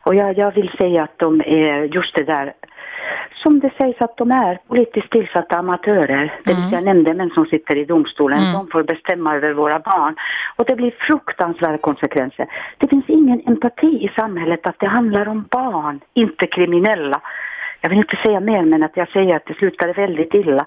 S5: Och jag, jag vill säga att de är just det där som det sägs att de är, politiskt tillsatta amatörer, det vill mm. säga nämndemän som sitter i domstolen, mm. de får bestämma över våra barn. Och det blir fruktansvärda konsekvenser. Det finns ingen empati i samhället att det handlar om barn, inte kriminella. Jag vill inte säga mer men att jag säger att det slutade väldigt illa.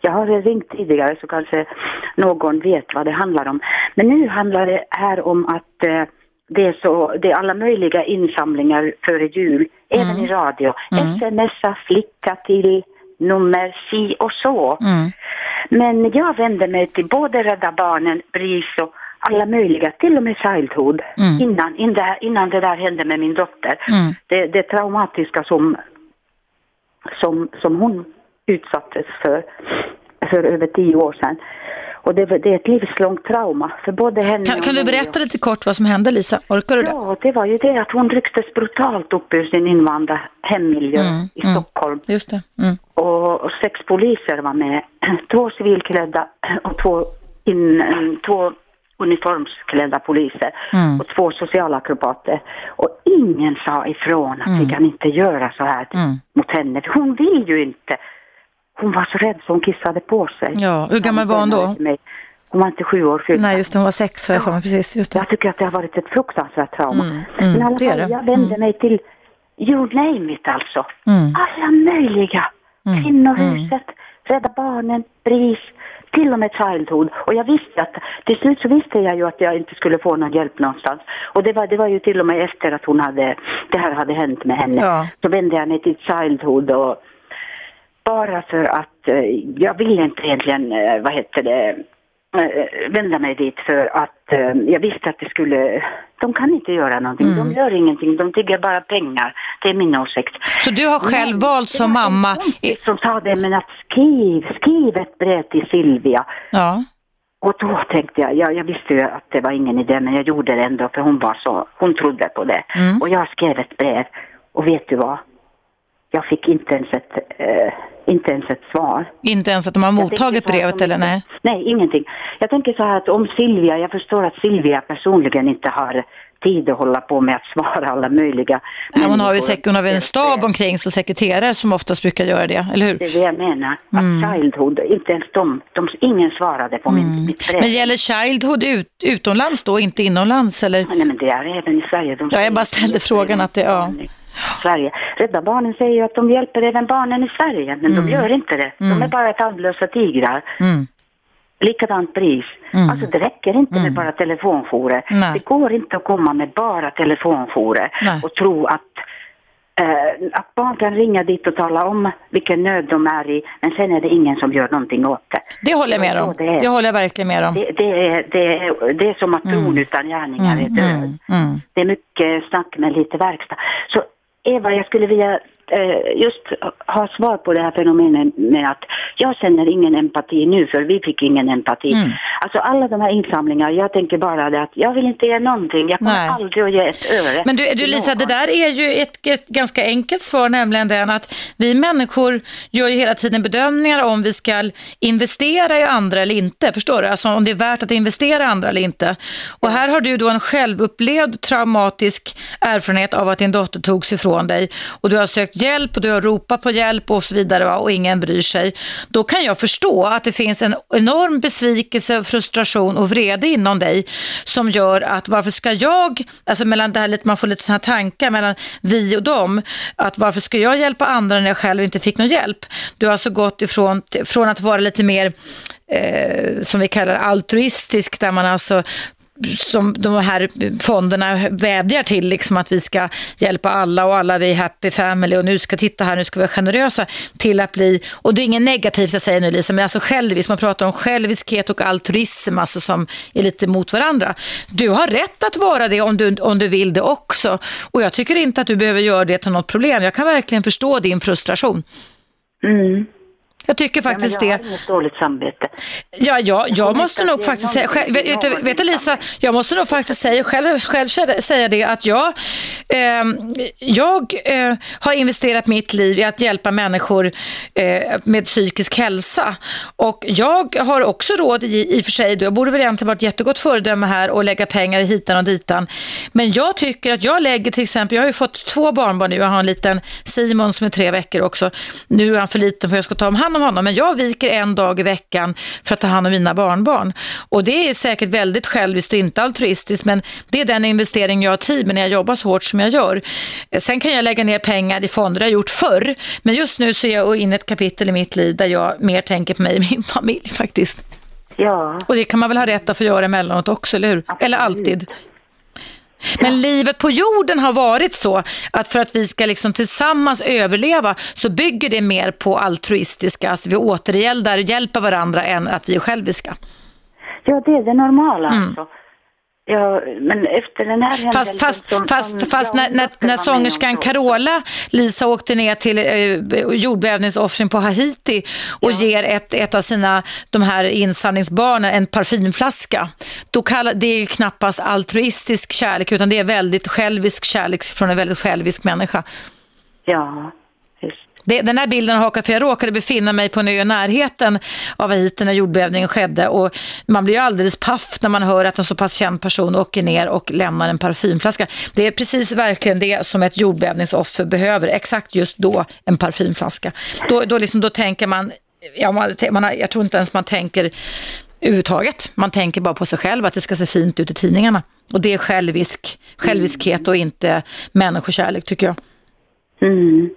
S5: Jag har ringt tidigare så kanske någon vet vad det handlar om. Men nu handlar det här om att eh, det är, så, det är alla möjliga insamlingar före jul, mm. även i radio. Mm. Smsa flicka till nummer si och så. Mm. Men jag vänder mig till både Rädda Barnen, BRIS och alla möjliga, till och med Childhood, mm. innan, innan, innan det där hände med min dotter. Mm. Det, det traumatiska som, som, som hon utsattes för. för över tio år sedan. Och det, det är ett livslångt trauma för både henne
S2: Kan, kan du berätta lite kort vad som hände Lisa? Orkar du det?
S5: Ja, det var ju det att hon rycktes brutalt upp ur sin invanda hemmiljö
S2: Mm,
S5: i
S2: mm.
S5: Stockholm.
S2: Just det. Mm.
S5: Och, och sex poliser var med, två civilklädda och två, in, två uniformsklädda poliser
S2: Mm.
S5: och två socialakrobater. Och ingen sa ifrån att vi kan inte göra så här
S2: Mm.
S5: mot henne. Hon vill ju inte. Hon var så rädd så hon kissade på sig.
S2: Ja, hur gammal var hon då?
S5: Hon var inte sju år fyllda.
S2: Nej, just det, hon var sex, har jag för mig. Precis, just det.
S5: Jag tycker att det har varit ett fruktansvärt trauma.
S2: Mm,
S5: Men i
S2: mm,
S5: alla
S2: det är
S5: fall, jag vände mig till you name it alltså.
S2: Mm.
S5: Alla möjliga. Kvinnohuset, Rädda Barnen, BRIS, till och med Childhood. Och jag visste att, till slut så visste jag ju att jag inte skulle få någon hjälp någonstans. Och det var, det var ju till och med efter att hon hade, det här hade hänt med henne.
S2: Ja.
S5: Så vände jag mig till Childhood och bara för att eh, jag ville inte egentligen, eh, vad heter det, eh, vända mig dit för att eh, jag visste att det skulle, de kan inte göra någonting,
S2: Mm.
S5: de gör ingenting, de tigger bara pengar. Det är min åsikt.
S2: Så du har själv
S5: Men
S2: valt som mamma...
S5: som sa det, men att skriv, skriv ett brev till Silvia.
S2: Ja.
S5: Och då tänkte jag, jag, jag visste ju att det var ingen idé, men jag gjorde det ändå för hon var så, hon trodde på det.
S2: Mm.
S5: Och jag skrev ett brev och vet du vad? Jag fick inte ens ett, eh, inte ens ett svar.
S2: Inte ens att de har mottagit brevet eller nej?
S5: Nej, ingenting. Jag tänker så här att om Silvia, jag förstår att Silvia personligen inte har tid att hålla på med att svara alla möjliga
S2: Ja, hon har ju hon har en stab omkring sig, sekreterare som oftast brukar göra det, eller hur?
S5: Det är det jag menar. Att
S2: Mm.
S5: Childhood, inte ens de, de, ingen svarade på min, mitt brev.
S2: Men gäller Childhood ut, utomlands då, inte inomlands eller?
S5: Nej men det är även i Sverige. De
S2: Ja, jag bara ställde frågan att det, ja.
S5: Sverige. Rädda Barnen säger ju att de hjälper även barnen i Sverige, men de gör inte det. De är bara tandlösa tigrar.
S2: Mm.
S5: Likadant pris. Alltså det räcker inte med bara telefonjourer. Det går inte att komma med bara telefonjourer och tro att eh, att barn kan ringa dit och tala om vilken nöd de är i, men sen är det ingen som gör någonting åt det.
S2: Det håller jag med om.
S5: Det.
S2: Det håller jag verkligen med om.
S5: Det, det, är, det, är, det är som att tron utan gärningar är död.
S2: Mm.
S5: Det är mycket snack med lite verkstad. Så Eva, jag skulle vilja just ha svar på det här fenomenet med att jag känner ingen empati nu för vi fick ingen empati.
S2: Mm.
S5: Alltså alla de här insamlingarna, jag tänker bara det att jag vill inte ge någonting. Jag kommer
S2: Nej.
S5: aldrig att ge ett öre.
S2: Men du, du Lisa, det där är ju ett, ett ganska enkelt svar, nämligen den att vi människor gör ju hela tiden bedömningar om vi ska investera i andra eller inte. Förstår du? Alltså om det är värt att investera i andra eller inte. Och här har du då en självupplevd traumatisk erfarenhet av att din dotter togs ifrån dig och du har sökt hjälp och du har ropat på hjälp och så vidare och ingen bryr sig. Då kan jag förstå att det finns en enorm besvikelse, frustration och vrede inom dig som gör att varför ska jag, alltså mellan det här lite, man får lite sådana tankar mellan vi och dem, att varför ska jag hjälpa andra när jag själv inte fick någon hjälp? Du har alltså gått ifrån från att vara lite mer eh, som vi kallar altruistisk, där man alltså som de här fonderna vädjar till, liksom att vi ska hjälpa alla och alla vi är happy family och nu ska titta här, nu ska vi vara generösa till att bli, och det är inget negativt jag säger nu Lisa, men alltså självisk, man pratar om själviskhet och altruism alltså som är lite mot varandra. Du har rätt att vara det om du, om du vill det också och jag tycker inte att du behöver göra det till något problem. Jag kan verkligen förstå din frustration.
S5: Mm.
S2: Jag tycker
S5: Ja,
S2: faktiskt
S5: jag
S2: det.
S5: har inget dåligt samvete.
S2: Ja, ja jag måste nog faktiskt säga, själv, vet, vet, vet du Lisa, jag måste nog faktiskt säga, själv, själv säga det att jag, ehm, jag eh, har investerat mitt liv i att hjälpa människor eh, med psykisk hälsa. Och jag har också råd i, i och för sig, då, jag borde väl egentligen vara ett jättegott föredöme här och lägga pengar hitan och ditan. Men jag tycker att jag lägger till exempel, jag har ju fått två barnbarn nu, jag har en liten Simon som är tre veckor också. Nu är han för liten för jag ska ta hand om honom, men jag viker en dag i veckan för att ta hand om mina barnbarn. Och det är säkert väldigt själviskt och inte altruistiskt, men det är den investering jag har tid med när jag jobbar så hårt som jag gör. Eh, Sen kan jag lägga ner pengar i fonder, det har jag gjort förr, men just nu så är jag inne i ett kapitel i mitt liv där jag mer tänker på mig och min familj faktiskt.
S5: Ja,
S2: Och det kan man väl ha rätt att få göra emellanåt också, eller hur?
S5: Absolut.
S2: Eller alltid. Men livet på jorden har varit så att för att vi ska liksom tillsammans överleva så bygger det mer på altruistiska, att vi återgäldar och hjälper varandra än att vi är själviska.
S5: ja det är det normala
S2: Mm.
S5: alltså. Ja, men efter den här
S2: händelsen... Fast, fast, som, fast, som fast när, när, när sångerskan Carola, Lisa, åkte ner till eh, jordbävningsoffren på Haiti och ja. ger ett, ett av sina, de här insamlingsbarnen en parfymflaska. Då kallar, det är ju knappast altruistisk kärlek utan det är väldigt självisk kärlek från en väldigt självisk människa.
S5: Ja,
S2: det, den här bilden har hakat för jag råkade befinna mig på en ö i närheten av Haiti när jordbävningen skedde och man blir ju alldeles paff när man hör att en så pass känd person åker ner och lämnar en parfymflaska. Det är precis verkligen det som ett jordbävningsoffer behöver, exakt just då en parfymflaska. Då, då, liksom, då tänker man, ja, man, man, jag tror inte ens man tänker överhuvudtaget. Man tänker bara på sig själv, att det ska se fint ut i tidningarna. Och det är självisk, själviskhet och inte människokärlek tycker jag.
S5: Mm.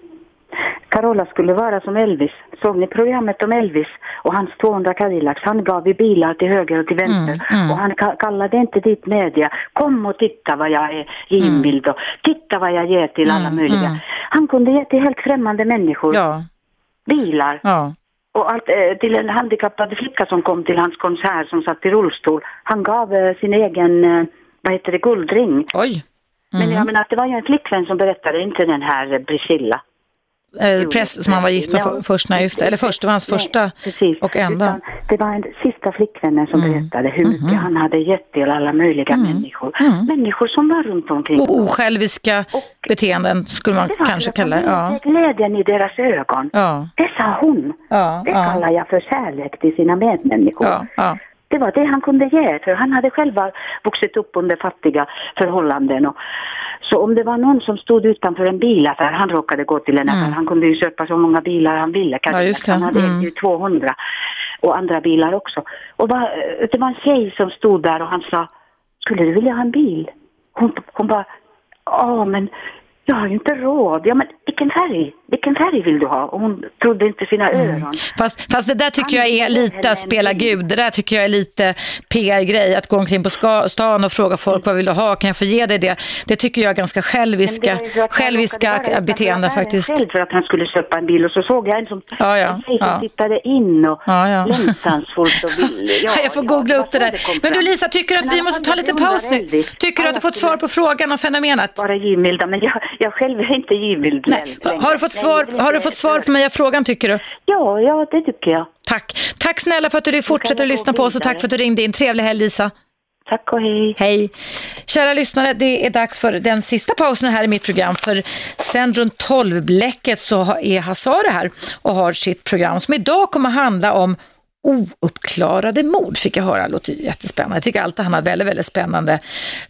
S5: Carola skulle vara som Elvis. Såg ni programmet om Elvis och hans 200 Cadillacs? Han gav i bilar till höger och till vänster mm, mm. och han kallade inte dit media. Kom och titta vad jag är givmild och titta vad jag ger till alla mm, möjliga. Mm. Han kunde ge till helt främmande människor. Ja. Bilar. Ja. Och allt, eh, till en handikappad flicka som kom till hans konsert som satt i rullstol. Han gav eh, sin egen, eh, vad heter det, guldring.
S2: Oj.
S5: Men jag mm. menar det var ju en flickvän som berättade, inte den här Priscilla.
S2: Eh, präst som han var gift med ja, först, nej, just det. eller först, det var hans nej, första precis. och enda.
S5: Det var en sista flickvännen som mm. berättade hur mycket mm. han hade gett till alla möjliga mm. människor. Mm. Människor som var runt omkring.
S2: Och osjälviska och, beteenden skulle man kanske kalla det. Ja.
S5: Glädjen i deras ögon. Ja. Det sa hon. Ja, det ja. kallar jag för kärlek till sina medmänniskor. Ja, ja. Det var det han kunde ge, för han hade själv vuxit upp under fattiga förhållanden. Och, så om det var någon som stod utanför en bilaffär, han råkade gå till en affär, mm. han kunde ju köpa så många bilar han ville, ja, just det. han hade mm. ju 200 och andra bilar också. Och var, det var en tjej som stod där och han sa, skulle du vilja ha en bil? Hon, hon bara, ja men jag har ju inte råd. Ja, men vilken färg? Vilken färg vill du ha? Och hon trodde inte sina mm. öron. Mm.
S2: Fast, fast det där tycker jag är lite att spela Gud. Det där tycker jag är lite PR-grej. Att gå omkring på stan och fråga folk vad vill du ha? Kan jag få ge dig det? Det tycker jag är ganska själviska, själviska beteenden faktiskt.
S5: Själv för att han skulle köpa en bil och så såg jag en som, ja, ja. En som ja. tittade in och ja, ja. längtansfullt och vill.
S2: Ja, jag får googla upp det där. Men du Lisa, tycker du att vi måste ta lite paus nu? Tycker du att du fått svar på frågan om fenomenet?
S5: Bara givmilda, men jag, jag själv är inte givmild
S2: Har du fått svar, har du fått svar på mig frågan tycker du?
S5: Ja, ja det tycker jag.
S2: Tack. Tack snälla för att du fortsätter att lyssna på oss och tack för att du ringde in. Trevlig helg Lisa.
S5: Tack och hej.
S2: Hej. Kära lyssnare, det är dags för den sista pausen här i mitt program. För sen runt 12-bläcket så är Hazare här och har sitt program som idag kommer handla om ouppklarade mord fick jag höra, låter jättespännande. Jag tycker alltid han har väldigt, väldigt spännande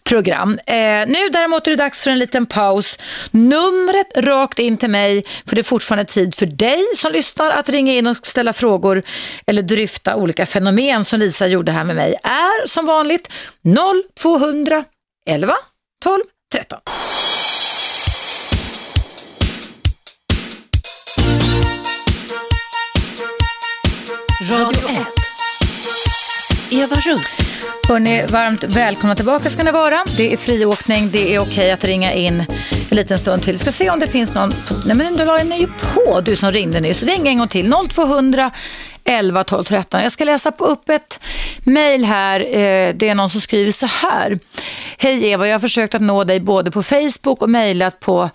S2: program. Eh, nu däremot är det dags för en liten paus. Numret rakt in till mig, för det är fortfarande tid för dig som lyssnar att ringa in och ställa frågor eller dryfta olika fenomen som Lisa gjorde här med mig, är som vanligt 0200 11 12 13.
S1: Radio 1. Eva Russ.
S2: Hörni, varmt välkomna tillbaka ska ni vara. Det är friåkning, det är okej att ringa in en liten stund till. Vi ska se om det finns någon... Nej men du la ju på du som ringde nyss. Ring en gång till. 0200 11 12 13. Jag ska läsa upp ett mejl här. Eh, det är någon som skriver så här. Hej Eva, jag har försökt att nå dig både på Facebook och mejlat på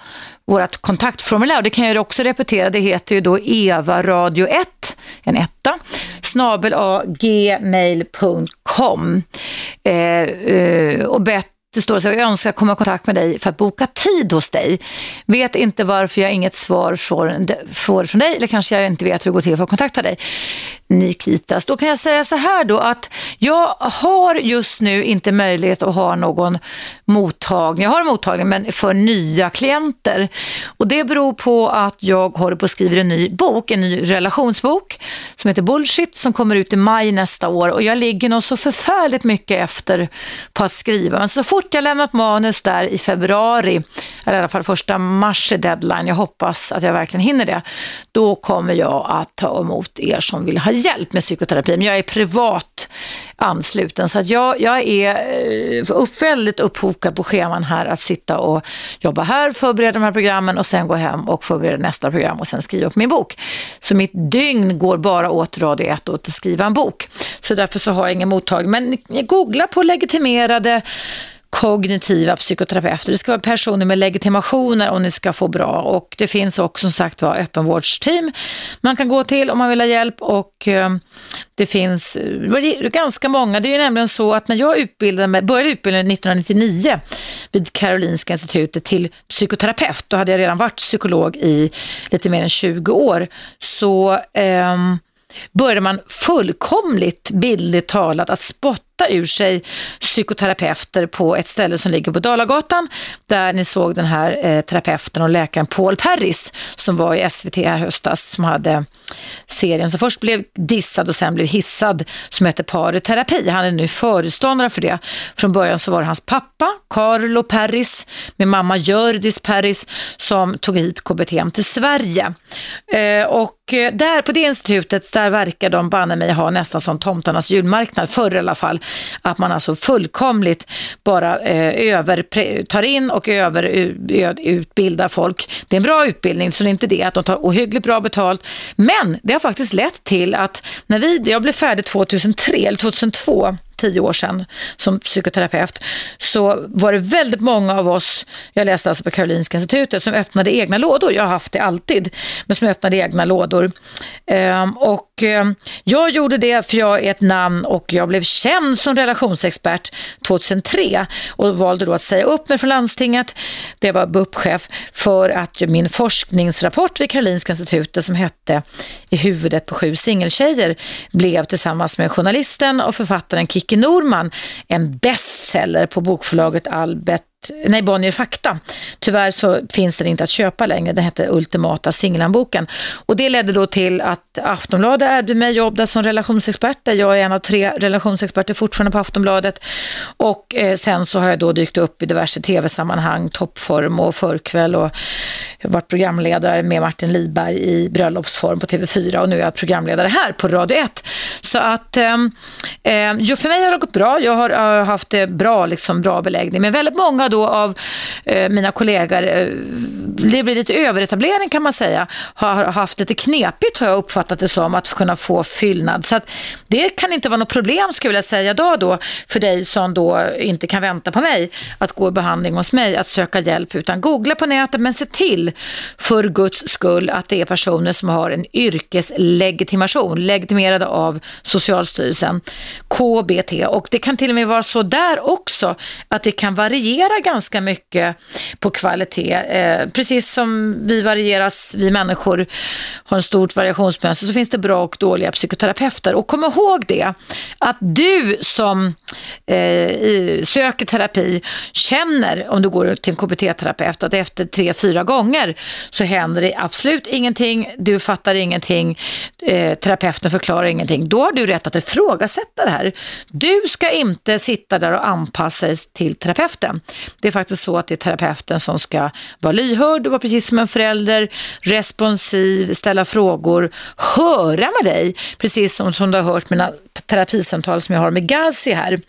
S2: vårt kontaktformulär. Det kan jag också repetera. Det heter ju då Eva Radio 1, en etta, snabel a gmail.com. Eh, eh, och bett det står så jag önskar komma i kontakt med dig för att boka tid hos dig. Vet inte varför jag inget svar får från dig eller kanske jag inte vet hur det går till för att kontakta dig. Nikitas. Då kan jag säga så här då att jag har just nu inte möjlighet att ha någon mottagning. Jag har en mottagning men för nya klienter. Och det beror på att jag håller på att skriva en ny bok, en ny relationsbok som heter Bullshit som kommer ut i maj nästa år och jag ligger nog så förfärligt mycket efter på att skriva. Men så fort jag lämnat manus där i februari, eller i alla fall första mars är deadline, jag hoppas att jag verkligen hinner det, då kommer jag att ta emot er som vill ha hjälp med psykoterapi, men jag är privat ansluten. Så att jag, jag är eh, upp, väldigt upphokad på scheman här att sitta och jobba här, förbereda de här programmen och sen gå hem och förbereda nästa program och sen skriva upp min bok. Så mitt dygn går bara åt Radio 1 och att skriva en bok. Så därför så har jag ingen mottagning. Men googla på legitimerade kognitiva psykoterapeuter. Det ska vara personer med legitimationer om ni ska få bra och det finns också som sagt var öppenvårdsteam man kan gå till om man vill ha hjälp och eh, det finns eh, ganska många. Det är ju nämligen så att när jag utbildade mig, började utbilda 1999 vid Karolinska institutet till psykoterapeut, då hade jag redan varit psykolog i lite mer än 20 år, så eh, började man fullkomligt bildligt talat att spotta ur sig psykoterapeuter på ett ställe som ligger på Dalagatan där ni såg den här eh, terapeuten och läkaren Paul Perris som var i SVT här höstas som hade serien som först blev dissad och sen blev hissad som heter Pareterapi. Han är nu föreståndare för det. Från början så var det hans pappa Carlo Perris med mamma Gördis Perris som tog hit KBT till Sverige. Eh, och eh, där på det institutet där verkar de banne mig ha nästan som tomtarnas julmarknad, förr i alla fall att man alltså fullkomligt bara eh, över, tar in och överutbildar folk. Det är en bra utbildning, så det är inte det att de tar ohyggligt bra betalt. Men det har faktiskt lett till att när vi, jag blev färdig 2003 eller 2002 tio år sedan som psykoterapeut så var det väldigt många av oss, jag läste alltså på Karolinska institutet, som öppnade egna lådor. Jag har haft det alltid, men som öppnade egna lådor. Ehm, och ehm, jag gjorde det för jag är ett namn och jag blev känd som relationsexpert 2003 och valde då att säga upp mig från landstinget. Det var BUP-chef för att min forskningsrapport vid Karolinska institutet som hette I huvudet på sju singeltjejer blev tillsammans med journalisten och författaren Kik Micke Norman en bestseller på bokförlaget Albert nej Bonnier Fakta. Tyvärr så finns den inte att köpa längre. Den hette Ultimata singlanboken. Och det ledde då till att Aftonbladet erbjöd mig jobb där som relationsexpert. Där jag är en av tre relationsexperter fortfarande på Aftonbladet. Och eh, sen så har jag då dykt upp i diverse tv-sammanhang, toppform och förkväll och jag har varit programledare med Martin Lidberg i bröllopsform på TV4 och nu är jag programledare här på Radio 1. Så att ehm, eh, eh, för mig har det gått bra. Jag har har haft det bra, liksom bra beläggning. Men väldigt många då av eh, mina kollegor, eh, det blir lite överetablering kan man säga, har haft lite knepigt har jag uppfattat det som att kunna få fyllnad. Så att det kan inte vara något problem skulle jag säga då, då för dig som då inte kan vänta på mig att gå i behandling hos mig, att söka hjälp utan googla på nätet men se till för Guds skull att det är personer som har en yrkeslegitimation legitimerade av Socialstyrelsen, KBT och det kan till och med vara så där också att det kan variera ganska mycket på kvalitet. Eh, precis som vi varieras, vi människor har en stort variationsmönster, så finns det bra och dåliga psykoterapeuter. Och kom ihåg det, att du som eh, söker terapi känner, om du går till en KBT-terapeut, att efter tre, fyra gånger så händer det absolut ingenting, du fattar ingenting, eh, terapeuten förklarar ingenting. Då har du rätt att ifrågasätta det här. Du ska inte sitta där och anpassa dig till terapeuten. Det är faktiskt så att det är terapeuten som ska vara lyhörd och vara precis som en förälder, responsiv, ställa frågor, höra med dig, precis som, som du har hört mina terapisamtal som jag har med Gazi här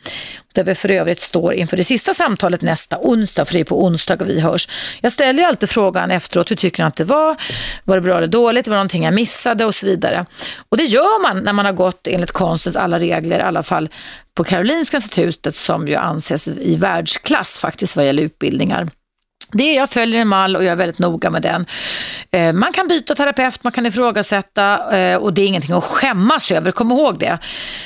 S2: där vi för övrigt står inför det sista samtalet nästa onsdag, för det är på onsdag och vi hörs. Jag ställer ju alltid frågan efteråt, hur tycker ni att det var? Var det bra eller dåligt? Var det någonting jag missade? Och så vidare. Och det gör man när man har gått enligt konstens alla regler, i alla fall på Karolinska institutet som ju anses i världsklass faktiskt vad gäller utbildningar. Det är, jag följer en mall och jag är väldigt noga med den. Eh, man kan byta terapeut, man kan ifrågasätta eh, och det är ingenting att skämmas över. Kom ihåg det.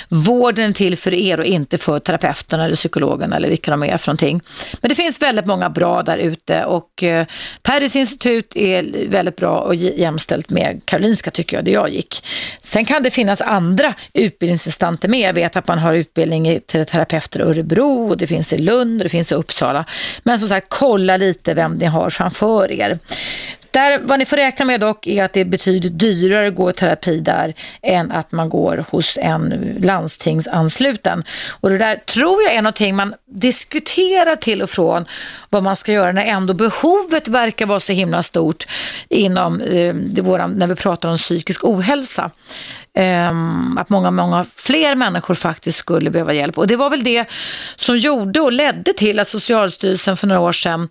S2: Vården är till för er och inte för terapeuten eller psykologen eller vilka de är för någonting. Men det finns väldigt många bra där ute och eh, Paris institut är väldigt bra och jämställt med Karolinska tycker jag, där jag gick. Sen kan det finnas andra utbildningsinstanser med. Jag vet att man har utbildning till terapeuter i Örebro och det finns i Lund och det finns i Uppsala. Men som sagt, kolla lite vem ni har framför er. Där, vad ni får räkna med dock är att det är betydligt dyrare att gå i terapi där än att man går hos en landstingsansluten. Och det där tror jag är någonting man diskuterar till och från vad man ska göra när ändå behovet verkar vara så himla stort inom eh, våra, när vi pratar om psykisk ohälsa. Ehm, att många, många fler människor faktiskt skulle behöva hjälp. Och det var väl det som gjorde och ledde till att Socialstyrelsen för några år sedan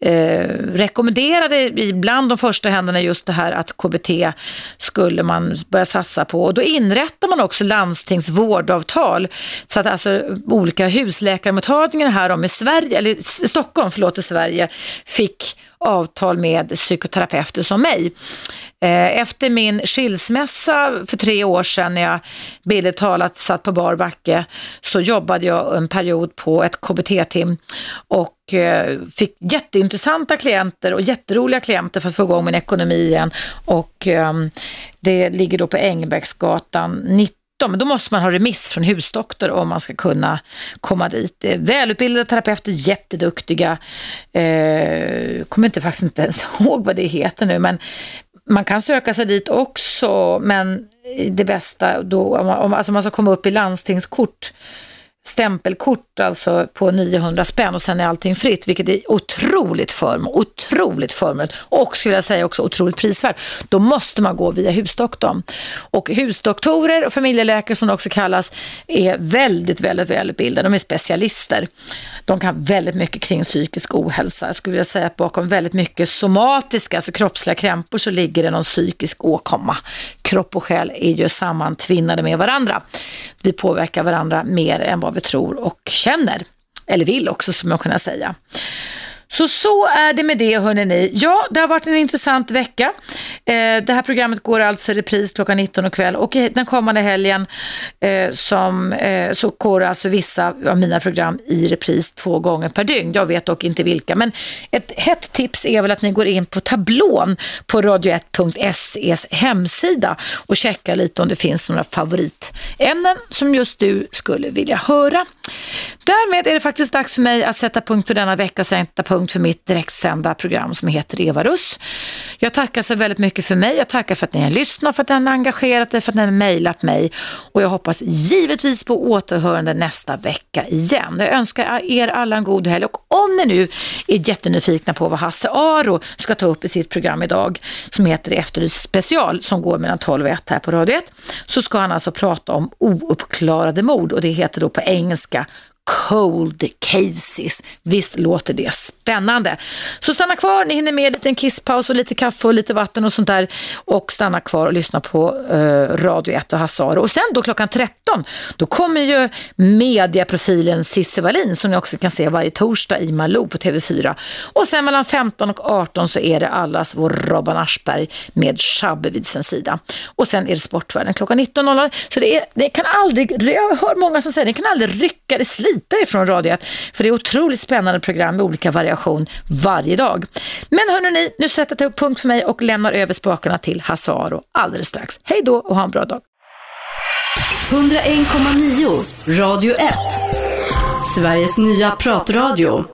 S2: eh, rekommenderade bland de första händerna just det här att KBT skulle man börja satsa på. Och då inrättar man också landstingsvårdavtal så att alltså olika husläkarmottagningar här om i Sverige, eller Stockholm, förlåt, i Sverige fick avtal med psykoterapeuter som mig. Eh, efter min skilsmässa för tre år sedan när jag bildligt talat satt på bar backe så jobbade jag en period på ett KBT-team och eh, fick jätteintressanta klienter och jätteroliga klienter för att få igång min ekonomi igen. Och ehm, det ligger då på Engbergsgatan 90 men då måste man ha remiss från husdoktor om man ska kunna komma dit. Eh, välutbildade terapeuter, jätteduktiga. Eh, kommer inte faktiskt inte ens ihåg vad det heter nu, men man kan söka sig dit också, men det bästa då, om, alltså man ska komma upp i landstingskort stämpelkort alltså på 900 spänn och sen är allting fritt, vilket är otroligt förmån, otroligt förmånligt och skulle jag säga också otroligt prisvärt. Då måste man gå via husdoktorn. Och husdoktorer och familjeläkare som det också kallas är väldigt, väldigt välutbildade. De är specialister. De kan väldigt mycket kring psykisk ohälsa. Jag skulle vilja säga att bakom väldigt mycket somatiska, alltså kroppsliga krämpor så ligger det någon psykisk åkomma. Kropp och själ är ju sammantvinnade med varandra. Vi påverkar varandra mer än vad tror och känner. Eller vill också, som jag kunna säga. Så så är det med det hörni Ja, det har varit en intressant vecka. Eh, det här programmet går alltså i repris klockan 19 kväll och den kommande helgen eh, som, eh, så går alltså vissa av mina program i repris två gånger per dygn. Jag vet dock inte vilka, men ett hett tips är väl att ni går in på tablån på radio1.ses hemsida och checkar lite om det finns några favoritämnen som just du skulle vilja höra. Därmed är det faktiskt dags för mig att sätta punkt för denna vecka och sätta punkt för mitt direktsända program som heter Eva Russ. Jag tackar så väldigt mycket för mig. Jag tackar för att ni har lyssnat, för att ni har engagerat er, för att ni har mejlat mig och jag hoppas givetvis på återhörande nästa vecka igen. Jag önskar er alla en god helg och om ni nu är jättenyfikna på vad Hasse Aro ska ta upp i sitt program idag som heter Efterlyst special som går mellan 12 och 1 här på Radio 1 så ska han alltså prata om ouppklarade mord och det heter då på engelska Cold Cases. Visst låter det spännande. Så stanna kvar, ni hinner med en liten kisspaus och lite kaffe och lite vatten och sånt där. Och stanna kvar och lyssna på eh, Radio 1 och Hassaro. Och sen då klockan 13, då kommer ju mediaprofilen Cissi Wallin som ni också kan se varje torsdag i Malou på TV4. Och sen mellan 15 och 18 så är det allas vår Robban Aschberg med Shabbe vid sin sida. Och sen är det Sportvärlden klockan 19.00. Så det, är, det kan aldrig, jag hör många som säger det kan aldrig rycka det slit slita ifrån Radio 1. För det är otroligt spännande program med olika variation varje dag. Men hörni, nu sätter jag upp punkt för mig och lämnar över spakarna till Hasaro alldeles strax. Hej då och ha en bra dag.
S1: 101,9 Radio 1 Sveriges nya pratradio